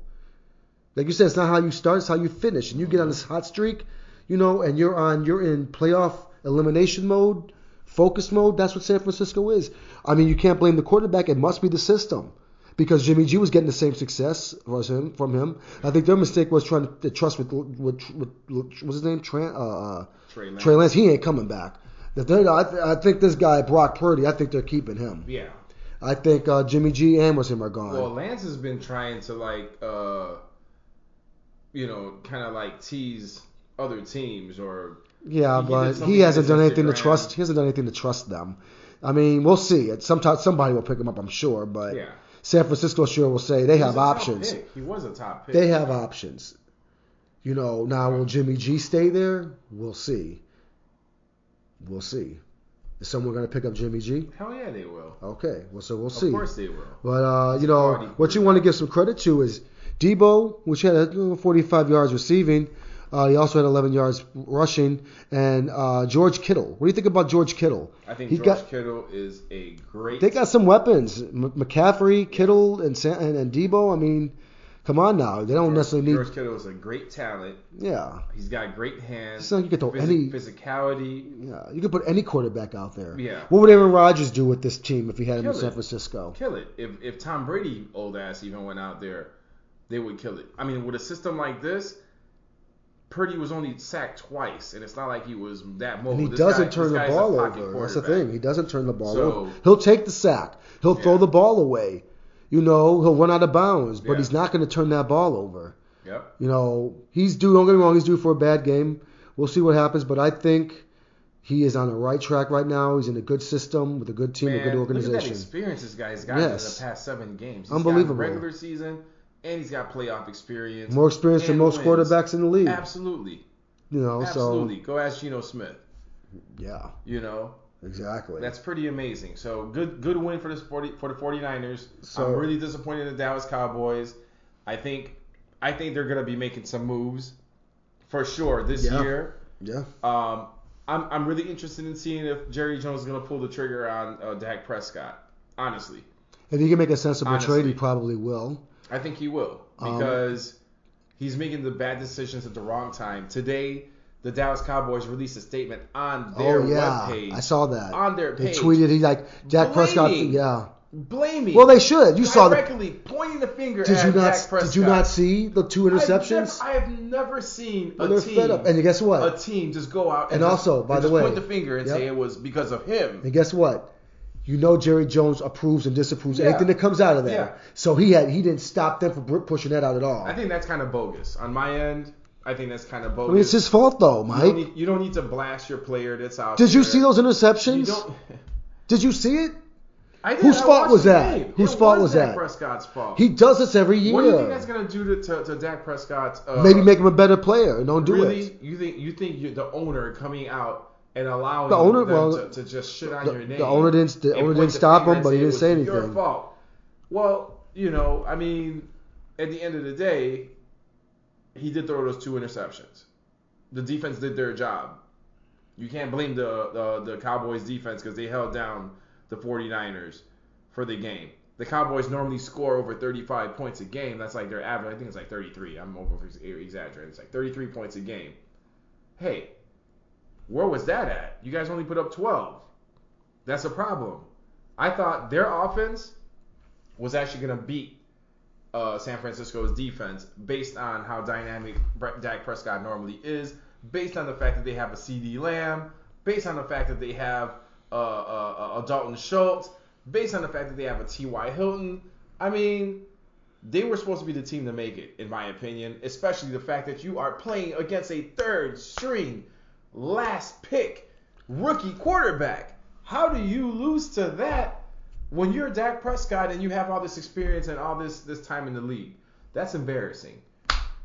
Like you said, it's not how you start; it's how you finish. And you get on this hot streak, you know, and you're on, you're in playoff elimination mode, focus mode. That's what San Francisco is. I mean, you can't blame the quarterback; it must be the system because Jimmy G was getting the same success as him from him. I think their mistake was trying to trust with with, with, what's his name, Tran, uh, uh, Trey Lance. Trey Lance. He ain't coming back. I, th- I think this guy Brock Purdy. I think they're keeping him. Yeah. I think uh, Jimmy G and was him are gone. Well, Lance has been trying to like, uh, you know, kind of like tease other teams or yeah, he but he hasn't done anything to trust. He hasn't done anything to trust them. I mean, we'll see. Sometimes somebody will pick him up. I'm sure, but yeah. San Francisco sure will say they have options. He was a top pick. They have options. You know, now will Jimmy G stay there? We'll see. We'll see. Is someone going to pick up Jimmy G? Hell yeah, they will. Okay, well, so we'll see. Of course they will. But uh, you know what you want to give some credit to is Deebo, which had uh, 45 yards receiving. Uh, he also had 11 yards rushing, and uh, George Kittle. What do you think about George Kittle? I think He George got- Kittle is a great. They got some weapons. M- McCaffrey, Kittle, and, Sa- and and Deebo. I mean, come on now. They don't George, necessarily need. George Kittle is a great talent. Yeah, He's got great hands. It's like you get throw any- physicality. yeah. You could put any quarterback out there. Yeah. What would Aaron Rodgers do with this team if he had him in Kill San. Francisco? Kill it. If if Tom Brady old ass even went out there, they would kill it. I mean, with a system like this, Purdy was only sacked twice, and it's not like he was that mobile. And he This doesn't guy- turn the ball over. That's the thing. He doesn't turn the ball So- over. He'll take the sack. He'll throw the ball away. You know, he'll run out of bounds, but Yeah. he's not going to turn that ball over. Yep. You know, he's due. Don't get me wrong. He's due for a bad game. We'll see what happens, but I think he is on the right track right now. He's in a good system with a good team, a Man, good look at that organization. experience this guy's got Yes. in the past seven games. He's Unbelievable. Regular season, and he's got playoff experience. More experience than most wins. quarterbacks in the league. Absolutely. You know, Absolutely. Go ask Geno Smith. yeah, You know, exactly. That's pretty amazing. So good good win for the 40, for the 49ers. So- I'm really disappointed in the Dallas Cowboys. I think I think they're gonna be making some moves for sure this Yeah. year. yeah. Um, I'm I'm really interested in seeing if Jerry Jones is gonna pull the trigger on uh, Dak Prescott. Honestly, If he can make a sensible Honestly. trade, he probably will. I think he will Um, because he's making the bad decisions at the wrong time. Today, the Dallas Cowboys released a statement on their oh yeah, webpage I saw that. on their page. They tweeted he like Dak Prescott. Blaming. Yeah. blaming. Well, they should. You saw that. directly pointing the finger Did at you not? Prescott. Did you not see the two interceptions? Never, I have never seen Well, a they're team, fed up. And guess what? a team just go out and, And just- also, by and the just way- point the finger and Yep. say it was because of him. And guess what? You know Jerry Jones approves and disapproves Yeah. anything that comes out of there. Yeah. So he had he didn't stop them from pushing that out at all. I think that's kind of bogus on my end. I think that's kind of bogus. I mean, it's his fault though, you, don't Mike. need, you don't need to blast your player that's out. Did you see those interceptions? Did you see it? I did, Whose I fault was that? game. Whose It fault was was that? Prescott's fault. He does this every year. what do you think that's gonna do to, to, to Dak Prescott's? Uh, Maybe make him a better player. Don't do really? it. You think you think you're the owner coming out and allowing The owner- them well, to, to just shit on the- your the name? owner didn't- the owner didn't stop him, but he didn't say was Your fault. Well, you know, I mean, at the end of the day, he did throw those two interceptions. The defense did their job. You can't blame the the, the Cowboys defense because they held down the 49ers for the game. The Cowboys normally score over 35 points a game. That's like their average. I think it's like 33. I'm over exaggerating. It's like 33 points a game. Hey, where was that at? You guys only put up 12. That's a problem. I thought their offense was actually going to beat uh, San Francisco's defense based on how dynamic Dak Prescott normally is, based on the fact that they have a CeeDee Lamb, based on the fact that they have uh, uh, a Dalton Schultz, based on the fact that they have a T.Y. Hilton. I mean, they were supposed to be the team to make it, in my opinion, especially the fact that you are playing against a third string, last pick, rookie quarterback. How do you lose to that when you're Dak Prescott and you have all this experience and all this this time in the league? That's embarrassing.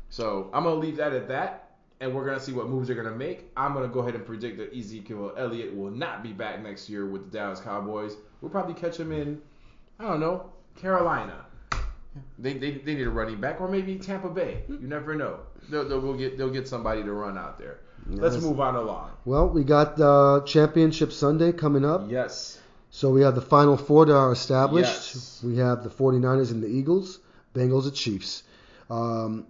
So I'm gonna leave that at that, and we're gonna see what moves they're gonna make. I'm gonna go ahead and predict that Ezekiel Elliott will not be back next year with the Dallas Cowboys. We'll probably catch him in I don't know, Carolina. They, they, they need a running back, or maybe Tampa Bay. You never know. They'll, they'll get they'll get somebody to run out there. Let's move on along. Well, we got uh, Championship Sunday coming up. Yes. So we have the final four that are established. Yes. We have the 49ers and the Eagles, Bengals and Chiefs. Um,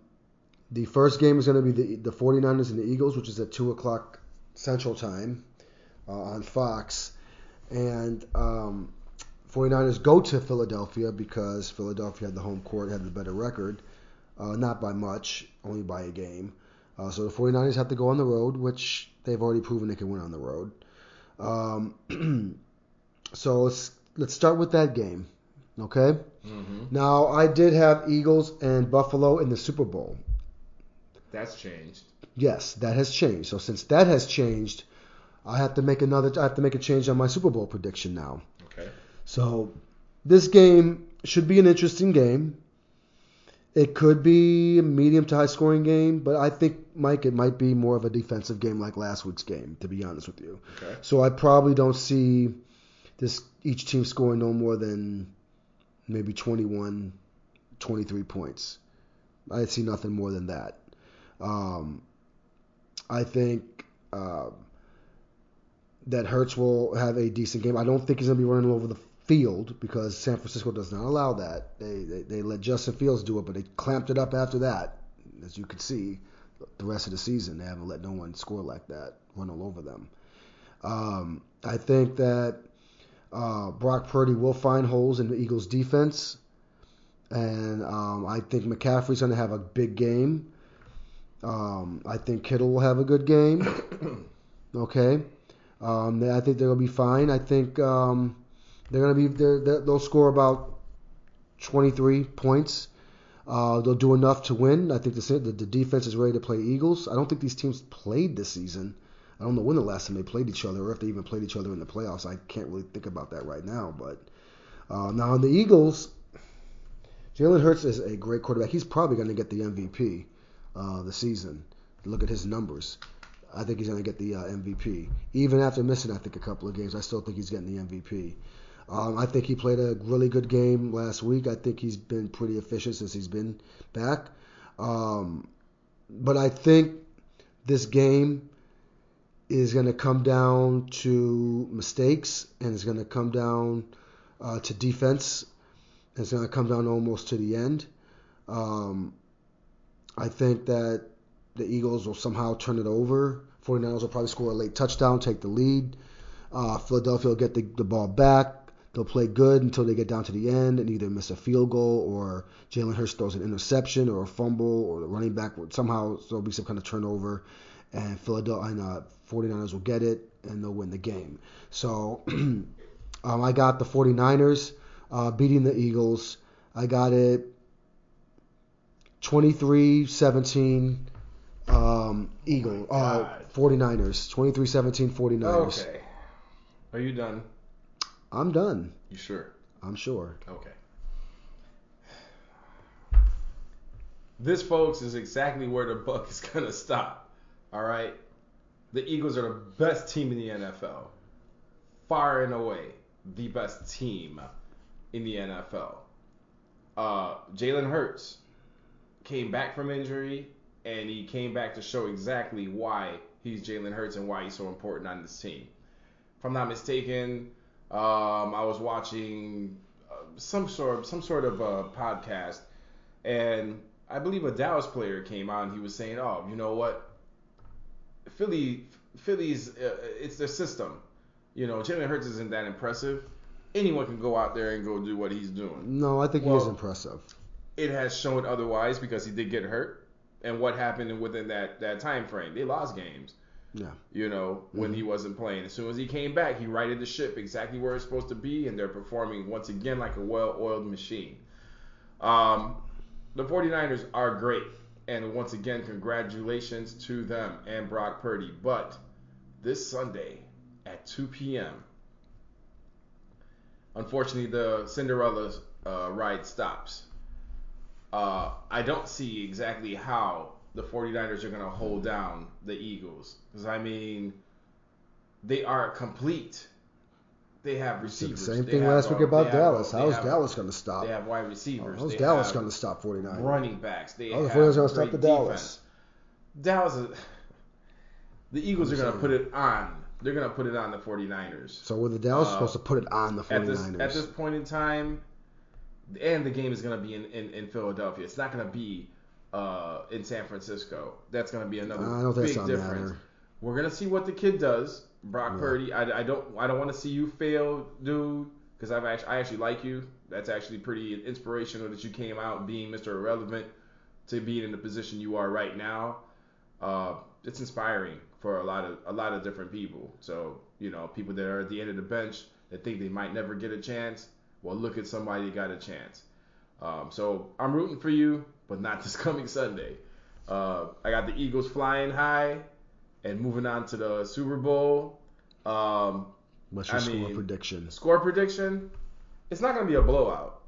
the first game is going to be the, the 49ers and the Eagles, which is at 2 o'clock Central Time uh, on Fox. And um, 49ers go to Philadelphia because Philadelphia had the home court, had the better record. Uh, not by much, only by a game. Uh, so the 49ers have to go on the road, which they've already proven they can win on the road. Um, so let's let's start with that game, okay? hmm Now I did have Eagles and Buffalo in the Super Bowl. That's changed. Yes, that has changed. So since that has changed, I have to make another. I have to make a change on my Super Bowl prediction now. Okay. So this game should be an interesting game. It could be a medium to high scoring game, but I think Mike, it might be more of a defensive game like last week's game. To be honest with you. Okay. So I probably don't see this each team scoring no more than maybe 21, 23 points. I see nothing more than that. Um, I think uh, that Hurts will have a decent game. I don't think he's going to be running all over the field because San Francisco does not allow that. They, they they let Justin Fields do it, but they clamped it up after that, as you could see. The rest of the season, they haven't let no one score like that, run all over them. Um, I think that uh, Brock Purdy will find holes in the Eagles' defense, and um, I think McCaffrey's going to have a big game. Um, I think Kittle will have a good game. Okay, um, I think they'll be fine. I think um, they're going to be they're, they'll score about 23 points. Uh, they'll do enough to win. I think the, the the defense is ready to play Eagles. I don't think these teams played this season. I don't know when the last time they played each other, or if they even played each other in the playoffs. I can't really think about that right now. But uh, now on the Eagles, Jalen Hurts is a great quarterback. He's probably going to get the MVP uh, the season. Look at his numbers. I think he's going to get the uh, MVP. Even after missing, I think a couple of games, I still think he's getting the MVP. Um, I think he played a really good game last week. I think he's been pretty efficient since he's been back. Um, but I think this game is going to come down to mistakes and it's going to come down uh, to defense. It's going to come down almost to the end. Um, I think that the Eagles will somehow turn it over. 49ers will probably score a late touchdown, take the lead. Uh, Philadelphia will get the, the ball back. They'll play good until they get down to the end and either miss a field goal or Jalen Hurts throws an interception or a fumble or the running back would somehow there'll be some kind of turnover and Philadelphia and uh, 49ers will get it and they'll win the game. So um, I got the 49ers uh, beating the Eagles. I got it 23-17 um, Eagle uh, 49ers 23-17 49ers. Okay. Are you done? I'm done. You sure? I'm sure. Okay. This, folks, is exactly where the buck is gonna stop. All right. The Eagles are the best team in the NFL, far and away the best team in the NFL. Uh, Jalen Hurts came back from injury, and he came back to show exactly why he's Jalen Hurts and why he's so important on this team. If I'm not mistaken, um, I was watching uh, some sort some sort of uh, podcast, and I believe a Dallas player came on. He was saying, "Oh, you know what? Philly, Philly's uh, it's their system. You know, Jalen Hurts isn't that impressive. Anyone can go out there and go do what he's doing. No, I think he is impressive. It has shown otherwise because he did get hurt, and what happened within that that time frame? They lost games. Yeah. You know, when he wasn't playing. As soon as he came back, he righted the ship exactly where it's supposed to be, and they're performing once again like a well-oiled machine. Um, the 49ers are great, and once again, congratulations to them and Brock Purdy. But this Sunday at 2 p.m., unfortunately, the Cinderella uh, ride stops. Uh, I don't see exactly how the 49ers are going to hold down the Eagles. Because, I mean, they are complete They have receivers. the same They thing have, last week about have, Dallas. How they is have- Dallas going to stop? They have wide receivers. How's they Dallas going to stop 49? running backs. They How the have 49ers going to stop the Dallas? defense. Dallas is. The Eagles are going to put it on. They're going to put it on the 49ers. So were the Dallas Uh, supposed to put it on the At 49ers? this at this point in time, and the game is going to be in, in, in Philadelphia. It's not going to be uh, in San Francisco. That's going to be another I don't think big difference. matter. We're gonna see what the kid does, Brock Yeah. Purdy. I, I don't I don't want to see you fail, dude, because I've actually I actually like you. That's actually pretty inspirational that you came out being Mr. Irrelevant to being in the position you are right now. Uh, it's inspiring for a lot of a lot of different people. So you know, people that are at the end of the bench that think they might never get a chance. Well, look at somebody that got a chance. Um, so I'm rooting for you, but not this coming Sunday. Uh, I got the Eagles flying high and moving on to the Super Bowl. Um, What's your I score mean- prediction? score prediction: It's not going to be a blowout,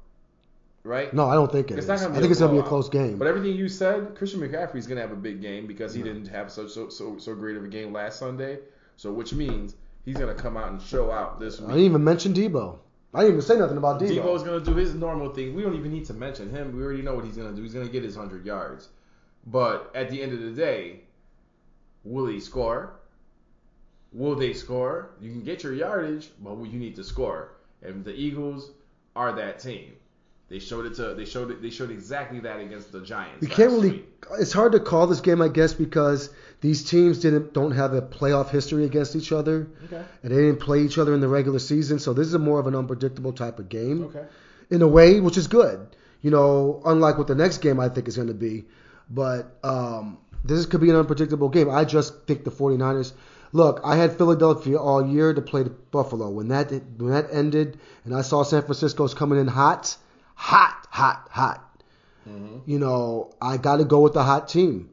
right? No, I don't think it It's is. not gonna I be think a it's going to be a close game. But everything you said, Christian McCaffrey's going to have a big game because he didn't have such so, so so great of a game last Sunday. So which means he's going to come out and show out this week. I didn't even mention Deebo. I didn't even say nothing about Deebo. Deebo's gonna do his normal thing. We don't even need to mention him. We already know what he's gonna do. He's gonna get his hundred yards. But at the end of the day, will he score? Will they score? You can get your yardage, but you need to score. And the Eagles are that team. They showed it to. They showed it. They showed exactly that against the Giants. You can't really. week. It's hard to call this game, I guess, because these teams didn't don't have a playoff history against each other, Okay. and they didn't play each other in the regular season. So this is a more of an unpredictable type of game, Okay. in a way, which is good. You know, unlike what the next game I think is going to be, but um, this could be an unpredictable game. I just think the 49ers. Look, I had Philadelphia all year to play Buffalo. When that when that ended, and I saw San Francisco's coming in hot, hot, hot, hot Mm-hmm. you know, I got to go with the hot team.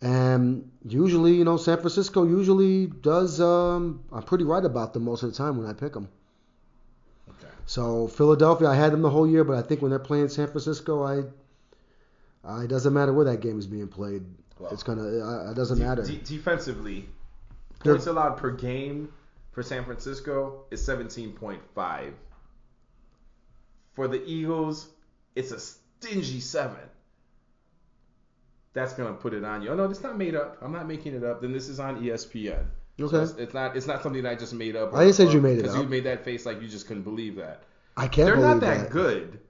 And usually, you know, San Francisco usually does. Um, I'm pretty right about them most of the time when I pick them. Okay. So Philadelphia, I had them the whole year, but I think when they're playing San Francisco, I, I it doesn't matter where that game is being played. Well, it's gonna. It doesn't De- matter. de- defensively, They're- points allowed per game for San Francisco is 17.5. For the Eagles, it's a stingy seven. That's gonna put it on you. Oh no, it's not made up. I'm not making it up. Then this is on ESPN. So Okay. it's, it's not. It's not something that I just made up. I didn't say you made it up. because you made that face like you just couldn't believe that. I can't They're not that, that. good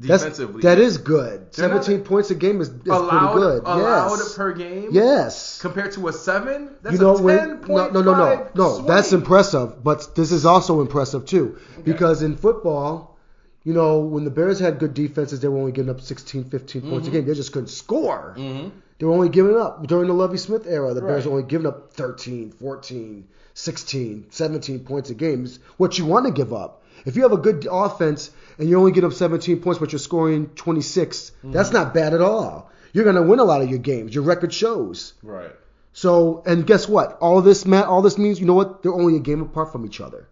defensively. that is good. They're not 17 points a game is, is allowed, pretty good. allowed yes. per game. yes. Compared to a seven, that's you know a when 10.5 no no no no no swing. that's impressive but this is also impressive too because in football you know when the bears had good defenses they were only giving up 16 15 points Mm-hmm. a game they just couldn't score Mhm. they were only giving up during the Lovie Smith era the bears Right. were only giving up 13 14 16 17 points a game is what you want to give up if you have a good offense and you only get up 17 points but you're scoring 26 Mm-hmm. that's not bad at all you're going to win a lot of your games your record shows Right. so, and guess what? All this, Matt, all this means, you know what? They're only a game apart from each other.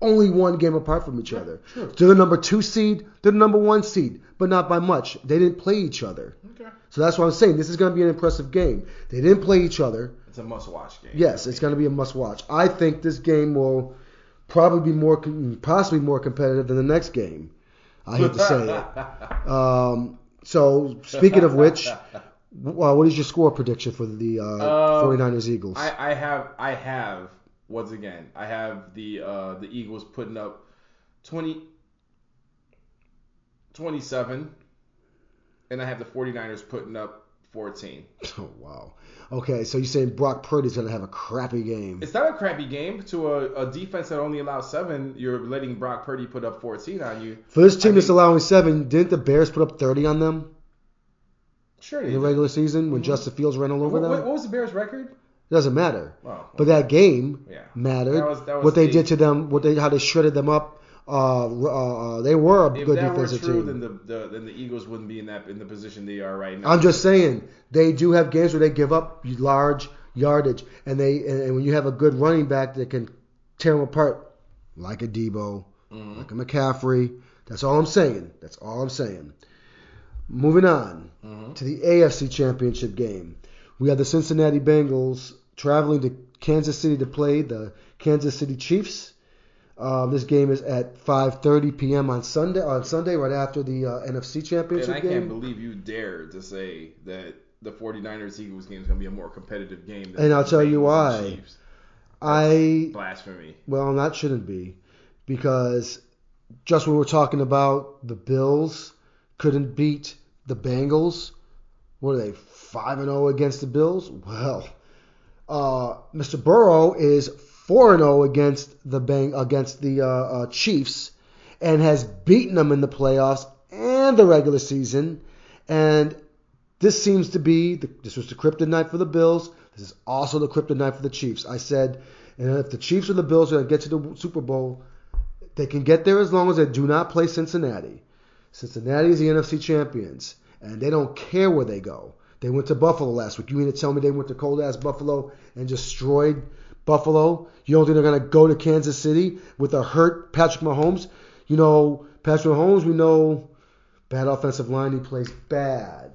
Only one game apart from each other. true. They're the number two seed. They're the number one seed, but not by much. They didn't play each other. Okay. So that's what I'm saying. This is going to be an impressive game. They didn't play each other. It's a must-watch game. Yes, it's going to be a must-watch. I think this game will probably be more, possibly more competitive than the next game. I hate to say it. Um, so, speaking of which, uh, what is your score prediction for the uh, Um, 49ers Eagles? I, I have I have once again I have the uh, the Eagles putting up 20 27 and I have the 49ers putting up 14. Oh wow. Okay, so you're saying Brock Purdy's gonna have a crappy game? It's not a crappy game to a, a defense that only allows 7. You're letting Brock Purdy put up 14 on you. For this team I that's think- allowing seven, didn't the Bears put up 30 on them Sure in the did. regular season when Justin Fields ran all over What, them? what was the Bears record? Doesn't matter. Oh, But that game Yeah. mattered. That was- that was what they the- did to them, what they how they shredded them up. Uh, uh, uh, they were a if good defensive true, team. then the, the then the Eagles wouldn't be in that in the position they are right now. I'm just saying they do have games where they give up large yardage, and they and, and when you have a good running back that can tear them apart, like a Deebo, Mhm. like a McCaffrey. That's all I'm saying. That's all I'm saying. Moving on Mhm. to the AFC Championship game, we have the Cincinnati Bengals traveling to Kansas City to play the Kansas City Chiefs. Uh, this game is at 5:30 p.m. on Sunday. On Sunday, right after the uh, NFC Championship And I game. can't believe you dared to say that the 49ers Eagles game is going to be a more competitive game. Than And I'll tell you why. I Blasphemy. well, that shouldn't be, because just when we were talking about the Bills couldn't beat the Bengals. What are they? Five and zero against the Bills. Well, uh, Mr. Burrow is four and zero against the Bang against the uh, uh, Chiefs, and has beaten them in the playoffs and the regular season. And this seems to be the, this was the kryptonite night for the Bills. This is also the kryptonite night for the Chiefs. I said, and if the Chiefs or the Bills are going to get to the Super Bowl, they can get there as long as they do not play Cincinnati. Cincinnati is the NFC champions, and they don't care where they go. They went to Buffalo last week. You mean to tell me they went to cold ass Buffalo and destroyed Buffalo? You don't think they're going to go to Kansas City with a hurt Patrick Mahomes? You know, Patrick Mahomes, we know bad offensive line. He plays bad.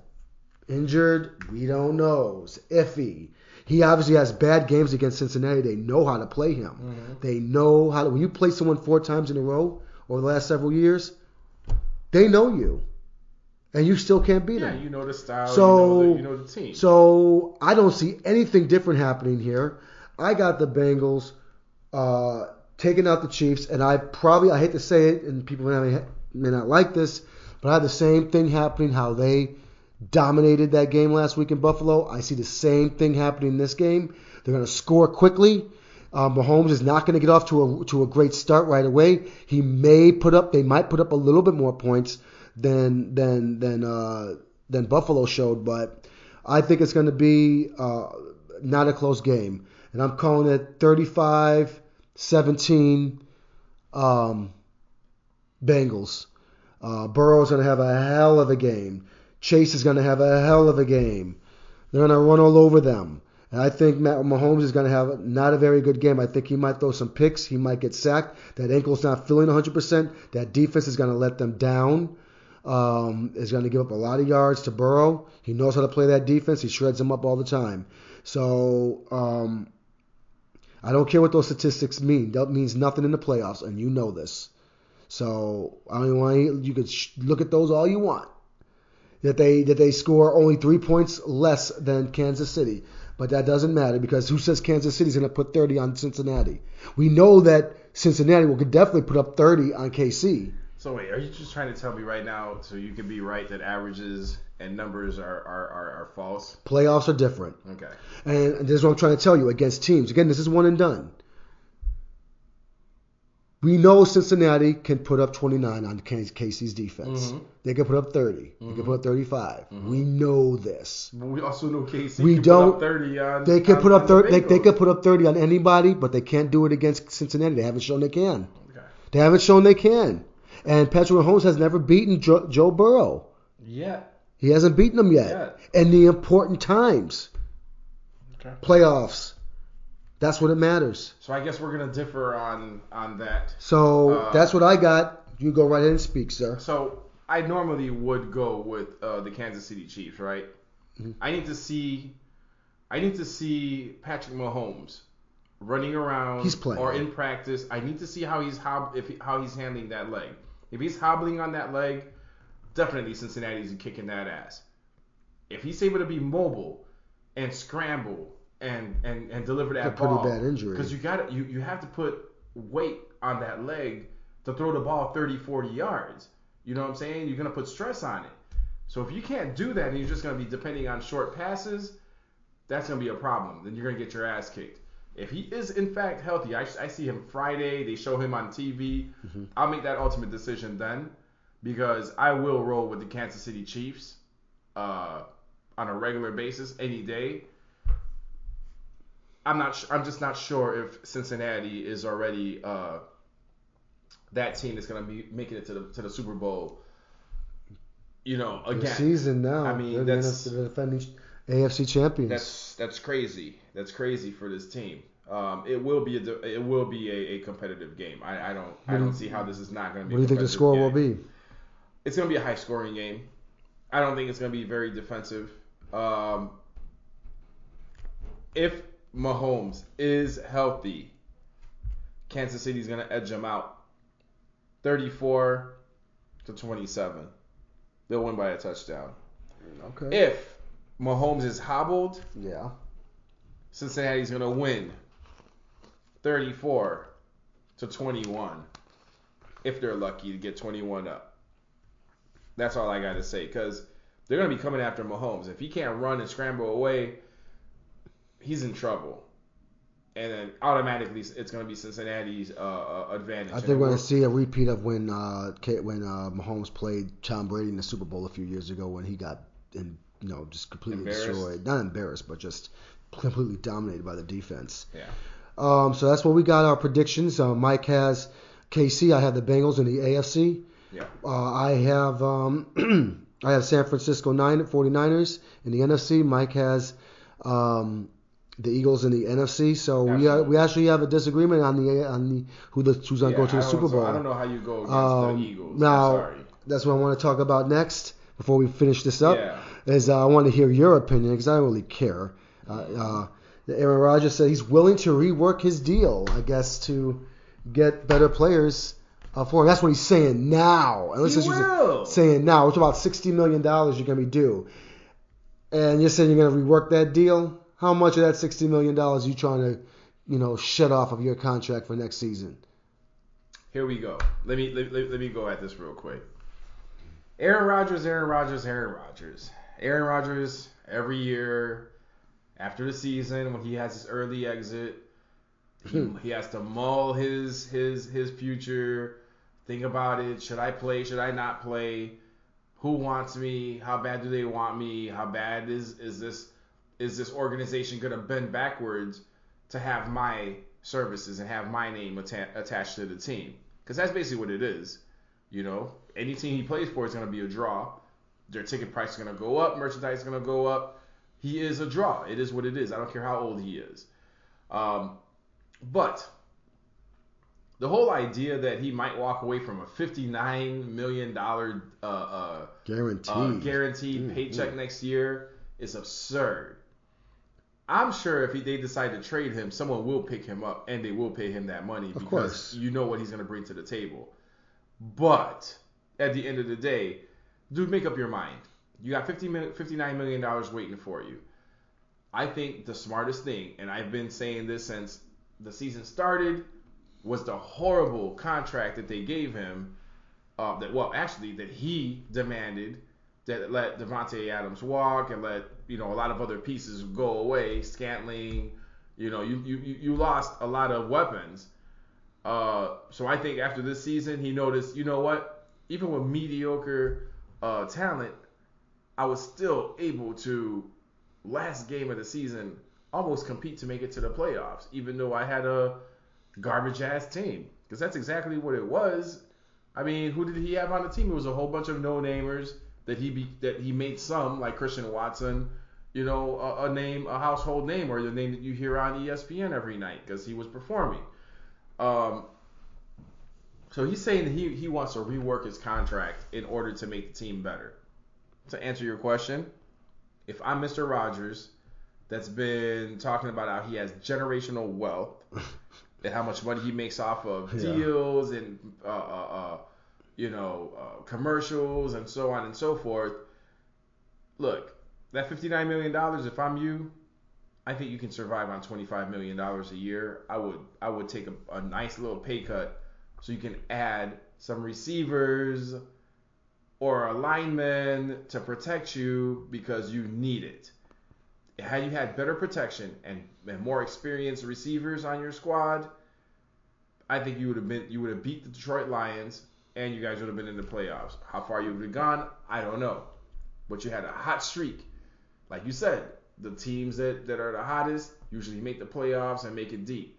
Injured, we don't know. It's iffy. He obviously has bad games against Cincinnati. They know how to play him. Mm-hmm. They know how to. When you play someone four times in a row over the last several years, they know you, and you still can't beat Yeah, them. you know the style. So- you, know the, you know the team. So I don't see anything different happening here. I got the Bengals uh, taking out the Chiefs, and I probably I hate to say it, and people may, may not like this, but I had the same thing happening. How they dominated that game last week in Buffalo. I see the same thing happening in this game. They're going to score quickly. Uh, Mahomes is not going to get off to a to a great start right away. He may put up, they might put up a little bit more points than than than uh, than Buffalo showed, but I think it's going to be uh, not a close game, and I'm calling it 35-17 um, Bengals. Uh, Burrow's going to have a hell of a game. Chase is going to have a hell of a game. They're going to run all over them. And I think Matt Mahomes is going to have not a very good game. I think he might throw some picks. He might get sacked. That ankle's not feeling 100%. That defense is going to let them down. Um, is going to give up a lot of yards to Burrow. He knows how to play that defense. He shreds them up all the time. So um, I don't care what those statistics mean. That means nothing in the playoffs, and you know this. So I mean, why you could sh- look at those all you want. That they that they score only three points less than Kansas City, but that doesn't matter because who says Kansas City's going to put 30 on Cincinnati? We know that Cincinnati will could definitely put up 30 on KC. So wait, are you just trying to tell me right now so you can be right that averages and numbers are are, are, are false? Playoffs are different, Okay. and this is what I'm trying to tell you against teams. Again, this is one and done. We know Cincinnati can put up 29 on KC's defense. Mhm. They can put up 30. They can put up 35. We know this. But we also know KC We don't- put up 30 on. They can on- put up the 30. They, they can put up 30 on anybody, but they can't do it against Cincinnati. They haven't shown they can. Okay. They haven't shown they can. And Patrick Mahomes has never beaten Joe, Joe Burrow. Yeah. He hasn't beaten him yet. Yet. In the important times, Okay. playoffs. That's what it matters. So I guess we're gonna differ on on that. So Uh, that's what I got. You go right ahead and speak, sir. So I normally would go with uh, the Kansas City Chiefs, right? Mhm. I need to see, I need to see Patrick Mahomes running around He's playing. or in practice. I need to see how he's hob- if he, how he's handling that leg. If he's hobbling on that leg, definitely Cincinnati's kicking that ass. If he's able to be mobile and scramble and and, and deliver that It's a pretty bad injury. because you got you you have to put weight on that leg to throw the ball 30, 40 yards. You know what I'm saying? You're gonna put stress on it. So if you can't do that and you're just gonna be depending on short passes, that's gonna be a problem. Then you're gonna get your ass kicked. If he is in fact healthy, I, I see him Friday. They show him on TV. Mm-hmm. I'll make that ultimate decision then, because I will roll with the Kansas City Chiefs uh, on a regular basis any day. I'm not. I'm just not sure if Cincinnati is already uh, that team that's gonna be making it to the to the Super Bowl. You know, The season now. I mean, They're that's- NFC the defending AFC champions. That's that's crazy. That's crazy for this team. Um, it will be a it will be a, a competitive game. I, I don't I don't see how this is not going to be. what do you think the score game. will be? It's going to be a high scoring game. I don't think it's going to be very defensive. Um, if Mahomes is healthy, Kansas City's going to edge them out 34 to 27. They'll win by a touchdown. Okay. If Mahomes is hobbled, yeah. Cincinnati's going to win 34 to 21 if they're lucky to get 21 up. That's all I got to say because they're going to be coming after Mahomes. If he can't run and scramble away, he's in trouble. And then automatically it's going to be Cincinnati's uh, uh, advantage. I think we're we're- going to see a repeat of when uh, when uh, Mahomes played Tom Brady in the Super Bowl a few years ago when he got in, you know just completely destroyed. Not embarrassed, but just completely dominated by the defense. Yeah. Um, so that's what we got our predictions. Uh, Mike has KC. I have the Bengals in the AFC. Yeah. Uh, I have um, I have San Francisco nine 49ers in the NFC. Mike has um, the Eagles in the NFC. So we uh, Absolutely. we actually have a disagreement on the on the who the who's going to Yeah, go to the Super so Bowl. I don't know how you go against Um, the Eagles. now-. That's what I want to talk about next before we finish this up. Yeah. Is uh, I want to hear your opinion because I don't really care. Uh, uh, Aaron Rodgers said he's willing to rework his deal, I guess, to get better players uh, for him. That's what he's saying now. And He will. saying now, it's about sixty million dollars you're gonna be due, and you're saying you're gonna rework that deal. How much of that sixty million dollars you trying to, you know, shut off of your contract for next season? Here we go. Let me let, let, let me go at this real quick. Aaron Rodgers, Aaron Rodgers, Aaron Rodgers. Aaron Rodgers every year after the season when he has his early exit, he, hmm. he has to mull his his his future, think about it. Should I play? Should I not play? Who wants me? How bad do they want me? How bad is is this is this organization gonna bend backwards to have my services and have my name atta- attached to the team? Because that's basically what it is. You know, any team he plays for is gonna be a draw. Their ticket price is gonna go up. Merchandise is gonna go up. He is a draw. It is what it is. I don't care how old he is. Um, but the whole idea that he might walk away from a $59 million uh, uh, Guaranteed. uh, guaranteed Mm, paycheck next year is absurd. I'm sure if he, they decide to trade him, someone will pick him up and they will pay him that money because you know what he's going to bring to the table. But at the end of the day, dude, make up your mind. You got 50 million, $59 million waiting for you. I think the smartest thing, and I've been saying this since the season started, was the horrible contract that they gave him. Uh, that well, actually, that he demanded that let Davante Adams walk and let you know a lot of other pieces go away. Scantling, you know, you you you lost a lot of weapons. Uh, so I think after this season, he noticed, you know what? Even with mediocre uh, talent, I was still able to last game of the season almost compete to make it to the playoffs, even though I had a garbage ass team. Because that's exactly what it was. I mean, who did he have on the team? It was a whole bunch of no namers that he be, that he made some like Christian Watson, you know, a, a name, a household name, or the name that you hear on ESPN every night because he was performing. Um, so he's saying that he, he wants to rework his contract in order to make the team better. To answer your question, if I'm Mr. Rodgers, that's been talking about how he has generational wealth and how much money he makes off of Yeah. deals and uh, uh, uh, you know uh, commercials and so on and so forth. Look, that fifty-nine million dollars. If I'm you, I think you can survive on twenty-five million dollars a year. I would I would take a, a nice little pay cut so you can add some receivers or a lineman to protect you because you need it. Had you had better protection and, and more experienced receivers on your squad, I think you would have been you would have beat the Detroit Lions and you guys would have been in the playoffs. How far you would have gone, I don't know. But you had a hot streak. Like you said, the teams that, that are the hottest usually make the playoffs and make it deep.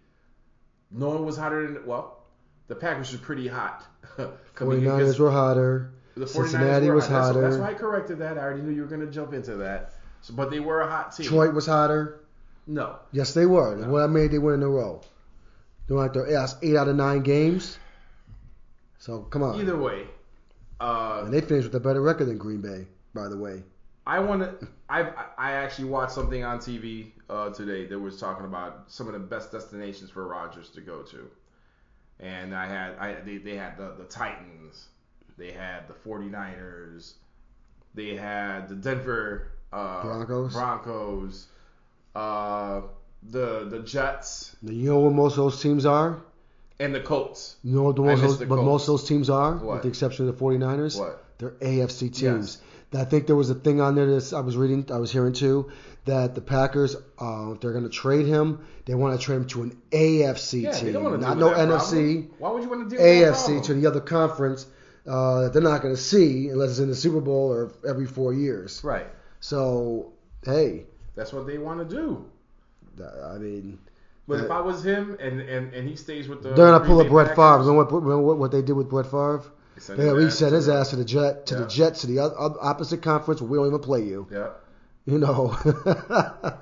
No one was hotter than well, the Packers were pretty hot. Coming in 49ers against- were hotter. the 49ers Cincinnati were was hot. Hotter. That's, why I corrected that. I already knew you were going to jump into that. So, but they were a hot team. Detroit was hotter. No. Yes, they were. No. What I made they win in a row. They went their eight out of nine games. So come on. Either way, uh, And they finished with a better record than Green Bay, by the way. I want to. I I actually watched something on TV uh, today that was talking about some of the best destinations for Rodgers to go to, and I had I they, they had the, the Titans, they had the 49ers, they had the Denver uh, Broncos. Broncos, uh, the the Jets, You know what most of those teams are? and the Colts. You know what, the most, those, the Colts. most of those teams are, What? with the exception of the 49ers? What? They're AFC teams. Yes. I think there was a thing on there that I was reading, I was hearing too, that the Packers, uh, if they're going to trade him, they want to trade him to an AFC Yeah, team, not no NFC, problem. Why would you want to deal that AFC to the other conference uh, that they're not going to see unless it's in the Super Bowl or every four years. Right. So, hey, That's what they want to do. I mean, But if Uh, I was him and, and, and he stays with the they're going to pull up Brett Favre. Remember what, remember what, they did with Brett Favre? they They his he ass sent his ass to the jet to Yeah. the Jets to the o- o- opposite conference. where We don't even play you. Yeah. You know.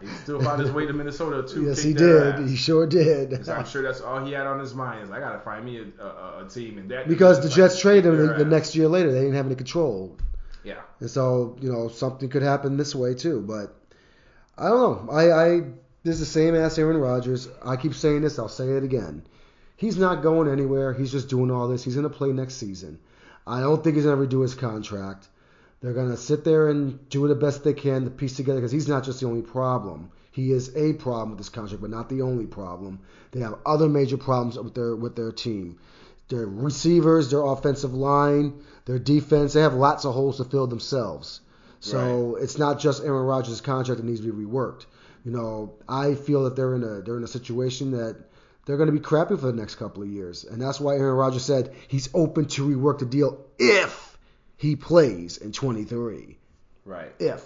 He still found his way to Minnesota too. yes, he did. ass. He sure did. I'm sure that's all he had on his mind is I gotta find me a, a, a team and that because the Jets like traded him the, next year later. They didn't have any control, Yeah. and so you know something could happen this way too. But I don't know. I, I this is the same as Aaron Rodgers. I keep saying this. I'll say it again. He's not going anywhere. He's just doing all this. He's going to play next season. I don't think he's to redo his contract. They're going to sit there and do the best they can to piece together because he's not just the only problem. He is a problem with this contract, but not the only problem. They have other major problems with their with their team. Their receivers, their offensive line, their defense, they have lots of holes to fill themselves. So it's not just Aaron Rodgers' contract that needs to be reworked. You know, I feel that they're in a they're in a situation that they're going to be crappy for the next couple of years, and that's why Aaron Rodgers said he's open to rework the deal if he plays in 23. Right. If.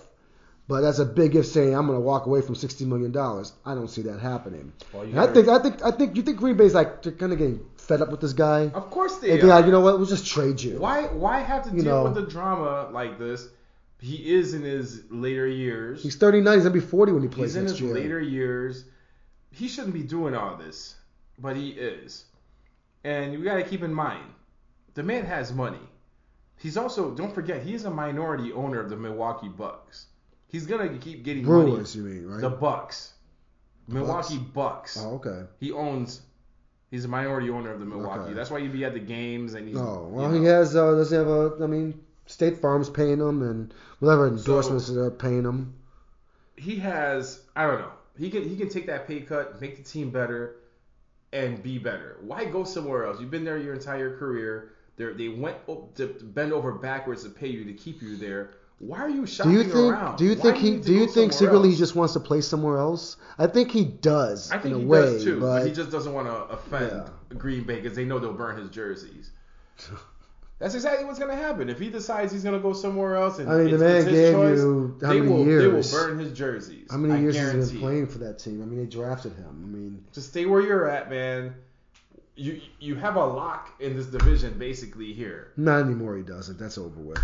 But that's a big if saying I'm going to walk away from 60 million dollars. I don't see that happening. Well, you And I think I think I think you think Green Bay's like they're kind of getting fed up with this guy. Of course they And are. like, you know what? We'll just trade you. Why why have to You deal know. with the drama like this? He is in his later years. He's 39. He's gonna be 40 when he plays He's in his year. later years. He shouldn't be doing all this, but he is. And you got to keep in mind, the man has money. He's also don't forget he's a minority owner of the Milwaukee Bucks. He's gonna keep getting Brewers, money. you mean, right? The Bucks, Milwaukee Bucks. oh, okay. He owns. He's a minority owner of the Milwaukee. Okay. That's why you'd be at the games and he's. Oh, you well, know. he has. Uh, does he have a? I mean, State Farm's paying him, and whatever endorsements they're paying him. he has I don't know. He can he can take that pay cut, make the team better, and be better. Why go somewhere else? You've been there your entire career. They they went to bend over backwards to pay you to keep you there. Why are you Do shopping you think? around? Do you think do he? Do you think secretly he just wants to play somewhere else? I think he does. I think in he way, does too, but but he just doesn't want to offend Yeah. Green Bay because they know they'll burn his jerseys. That's exactly what's gonna happen. If he decides he's gonna go somewhere else, and I mean, the it's, man gave choice, you how many will, years? They will burn his jerseys. how many I years has he been it. playing for that team? I mean, they drafted him. I mean, Just stay where you're at, man. You you have a lock in this division basically here. not anymore. He doesn't. That's over with.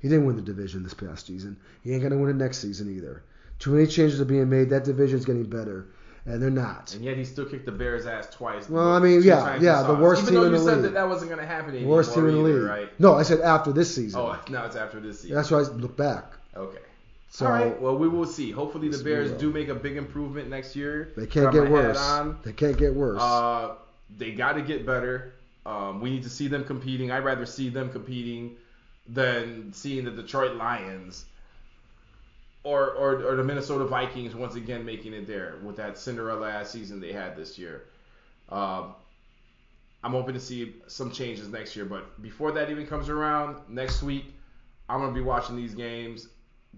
He didn't win the division this past season. He ain't gonna win it next season either. Too many changes are being made. That division's getting better, and they're not. And yet he still kicked the Bears' ass twice. Well, I mean, yeah, yeah, he the worst us. team Even in though you the said league. that that wasn't gonna happen anymore. Worst team in the league. right? No, I said after this season. Oh, now it's after this season. That's why I look back. Okay. So All right. Well, we will see. Hopefully the Bears do make a big improvement next year. they can't Got get worse. They can't get worse. Uh, they got to get better. Um, we need to see them competing. I'd rather see them competing than seeing the Detroit Lions or, or, or the Minnesota Vikings once again making it there with that Cinderella ass season they had this year. Um, I'm hoping to see some changes next year, but before that even comes around next week, I'm gonna be watching these games.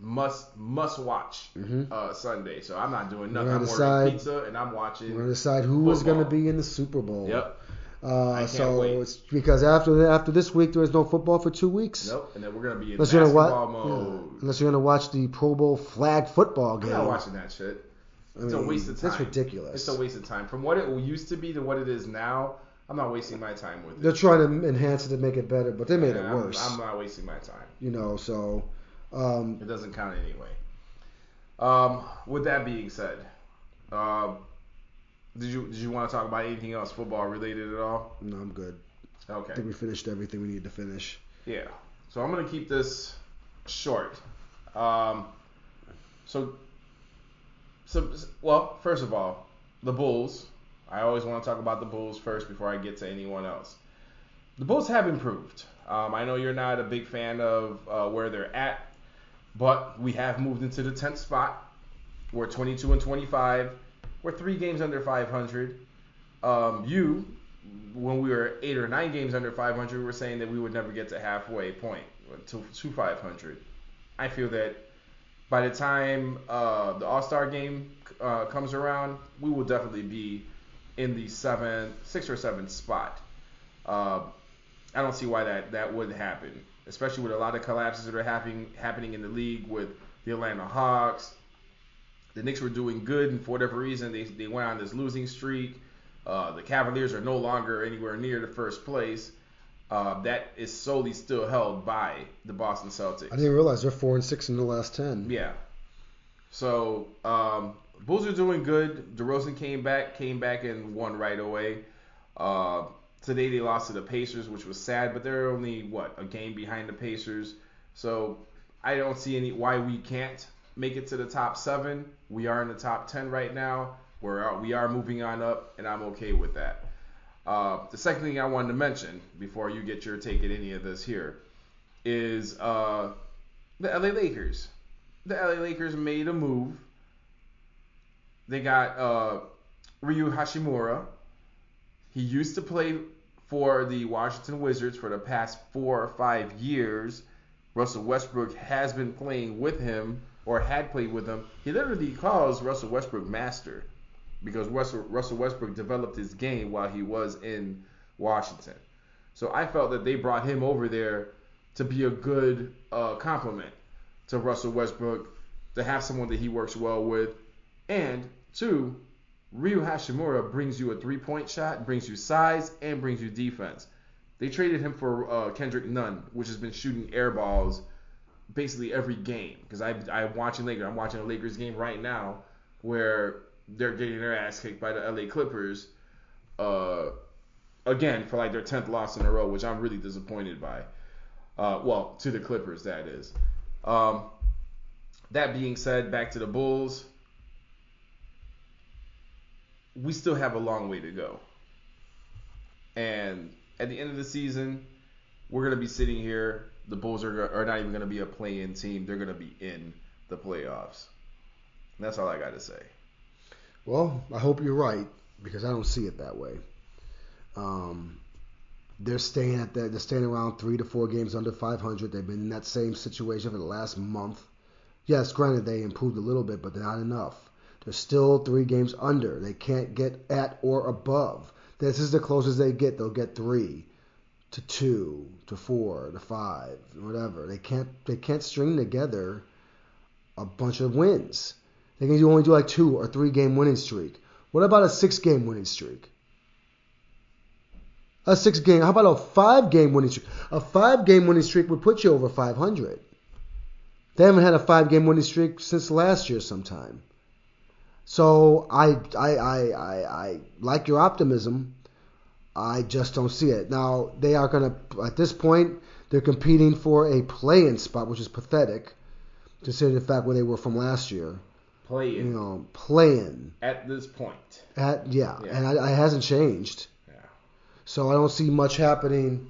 Must must watch Mhm. uh, Sunday, so I'm not doing nothing. I'm ordering pizza and I'm watching. We're gonna decide who is gonna be in the Super Bowl. Yep. Uh, so wait. it's because after after this week there is no football for two weeks. Nope. And then we're gonna be in Unless you're gonna basketball watch, mode. unless you're gonna watch the Pro Bowl flag football game. I'm not watching that shit. I It's a waste of time. That's ridiculous. It's a waste of time. From what it used to be to what it is now, I'm not wasting my time with it. They're trying to enhance it to make it better, but they made Yeah, it I'm- worse. I'm, not wasting my time. you know, so um, It doesn't count anyway. Um, with that being said, um, did you did you want to talk about anything else football related at all? no, I'm good. Okay. I think we finished everything we need to finish. Yeah. So I'm gonna keep this short. Um, so, so well, first of all, the Bulls I always want to talk about the Bulls first before I get to anyone else. The Bulls have improved. Um, I know you're not a big fan of uh, where they're at, but we have moved into the 10th spot. We're 22 and 25. We're three games under 500. Um, you, when we were eight or nine games under 500, we were saying that we would never get to halfway point to, to 500. I feel that by the time uh, the All Star game uh, comes around, we will definitely be in the seven, six or seven spot. Uh, I don't see why that that would happen, especially with a lot of collapses that are happening happening in the league with the Atlanta Hawks. The Knicks were doing good, and for whatever reason, they they went on this losing streak. Uh, the Cavaliers are no longer anywhere near the first place. Uh, that is solely still held by the Boston Celtics. I didn't realize they're four and six in the last ten. Yeah. So um, Bulls are doing good. DeRozan came back, came back and won right away. Uh, today they lost to the Pacers, which was sad, but they're only what a game behind the Pacers. So I don't see any why we can't make it to the top seven. We are in the top ten right now. We're we are moving on up, and I'm okay with that. Uh, the second thing I wanted to mention before you get your take at any of this here is uh, the LA Lakers. The LA Lakers made a move. They got uh, Rui Hachimura. He used to play for the Washington Wizards for the past four or five years. Russell Westbrook has been playing with him or had played with him. He literally calls Russell Westbrook master because Russell, Russell Westbrook developed his game while he was in Washington. So I felt that they brought him over there to be a good uh, compliment to Russell Westbrook, to have someone that he works well with, and two, Rui Hachimura brings you a three-point shot, brings you size, and brings you defense. They traded him for uh, Kendrick Nunn, which has been shooting air balls basically every game. Because I'm watching Lakers. I'm watching a Lakers game right now where they're getting their ass kicked by the LA Clippers. Uh, again for like their tenth loss in a row, which I'm really disappointed by. Uh, well, to the Clippers, that is. Um, that being said, back to the Bulls. We still have a long way to go. And at the end of the season, we're going to be sitting here. The Bulls are, are not even going to be a play in team. They're going to be in the playoffs. And that's all I got to say. Well, I hope you're right because I don't see it that way. Um, they're staying at that. They're staying around three to four games under 500. They've been in that same situation for the last month. Yes, granted they improved a little bit, but not enough. They're still three games under. They can't get at or above. This is the closest they get. They'll get three to two to four to five, whatever. They can't. They can't string together a bunch of wins. They can only do like two or three game winning streak. What about a six game winning streak? A six game. How about a five game winning streak? A five game winning streak would put you over 500. They haven't had a five game winning streak since last year sometime. So I, I, I, I, I like your optimism. I just don't see it. Now they are going to, at this point, they're competing for a play-in spot, which is pathetic, considering the fact where they were from last year. Play in. You know, playing at this point. At yeah, Yeah. and I, it hasn't changed. Yeah. So I don't see much happening.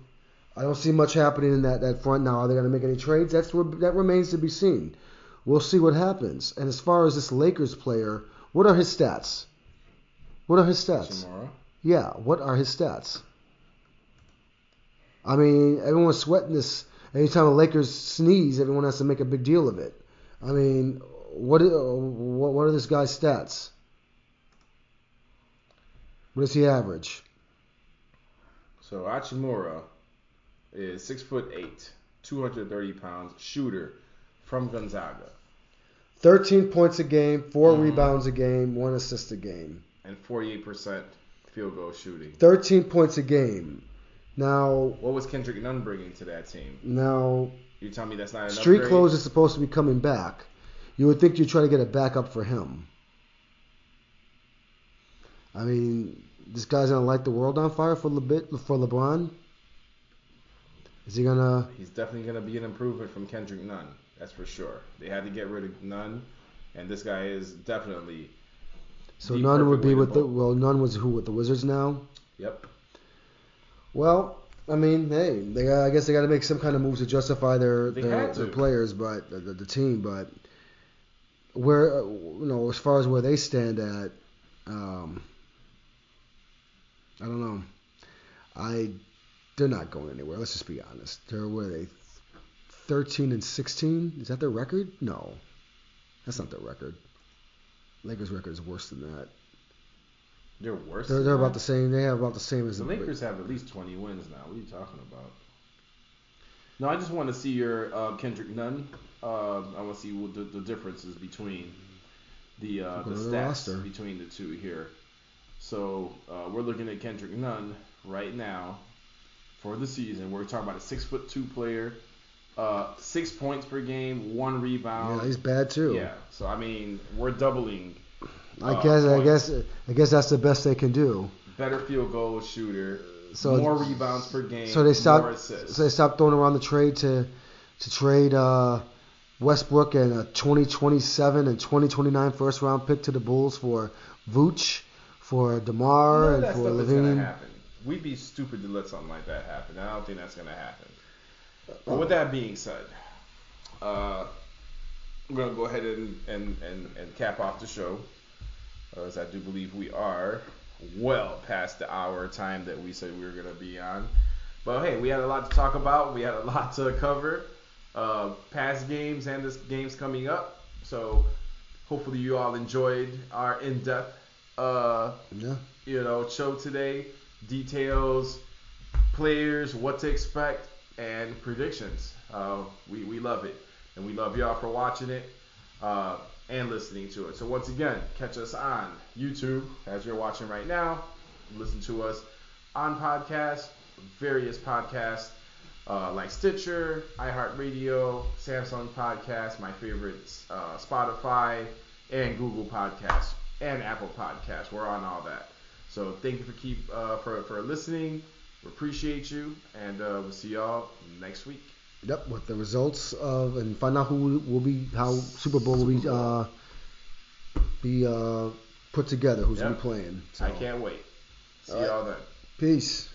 I don't see much happening in that, that front now. Are they going to make any trades? That's that remains to be seen. We'll see what happens. And as far as this Lakers player, what are his stats? What are his stats? Yeah, what are his stats? I mean, everyone's sweating this. Anytime the Lakers sneeze, everyone has to make a big deal of it. I mean, what what what are this guy's stats? What does he average? So Hachimura is six foot eight, 230 pounds, shooter from Gonzaga, 13 points a game, 4 Mhm. rebounds a game, 1 assist a game. and 48% field goal shooting. 13 points a game. Now, What was Kendrick Nunn bringing to that team? now You tell me that's not enough. Street Clothes is supposed to be coming back. You would think you'd try to get a backup for him. I mean, this guy's gonna light the world on fire for LeBit for LeBron. Is he gonna? He's definitely going to be an improvement from Kendrick Nunn. That's for sure. They had to get rid of Nunn, and this guy is definitely So Nunn would be with the well, Nunn was who with the Wizards now. Yep. Well, I mean, hey, they I guess they got to make some kind of moves to justify their They their, their players, but the, the, the team, but where uh, you know as far as where they stand at, um, I don't know. I they're not going anywhere. Let's just be honest. They're where they, thirteen and sixteen. Is that their record? No, that's not their record. Lakers' record is worse than that. They're worse. They're, they're about the same. They have about the same as The Lakers have at least 20 wins now. What are you talking about? No, I just want to see your uh, Kendrick Nunn. Uh, I want to see what the, the differences between the uh, the the stats roster. between the two here. So uh, we're looking at Kendrick Nunn right now for the season. We're talking about a six foot two player, uh, six points per game, one rebound. Yeah, he's bad too. Yeah, so I mean, we're doubling. I uh, guess I guess I guess that's the best they can do. better field goal shooter, So more rebounds per game, So they stopped. So they stopped throwing around the trade to to trade uh, Westbrook and a 2027 and 2029 first round pick to the Bulls for Vooch, for Demar, None and for stuff is gonna LaVine. happen. We'd be stupid to let something like that happen. I don't think that's gonna happen. But with that being said, uh, I'm gonna go ahead and, and, and, and cap off the show, uh, as I do believe we are well past the hour time that we said we were gonna be on. But hey, we had a lot to talk about. We had a lot to cover. Uh, past games and this games coming up. So hopefully you all enjoyed our in-depth uh, Yeah. you know, show today. Details, players, what to expect, and predictions. Uh, we, we love it. And we love y'all for watching it uh, and listening to it. So, once again, catch us on YouTube as you're watching right now. Listen to us on podcasts, various podcasts uh, like Stitcher, iHeartRadio, Samsung Podcast, my favorites, uh, Spotify, and Google Podcasts, and Apple Podcasts. We're on all that. So thank you for keep uh, for for listening. We appreciate you, and uh, we'll see y'all next week. Yep. With the results of and find out who will be how Super Bowl will be uh, be uh, put together. Who's gonna be playing? I can't wait. See All right. y'all then. Peace.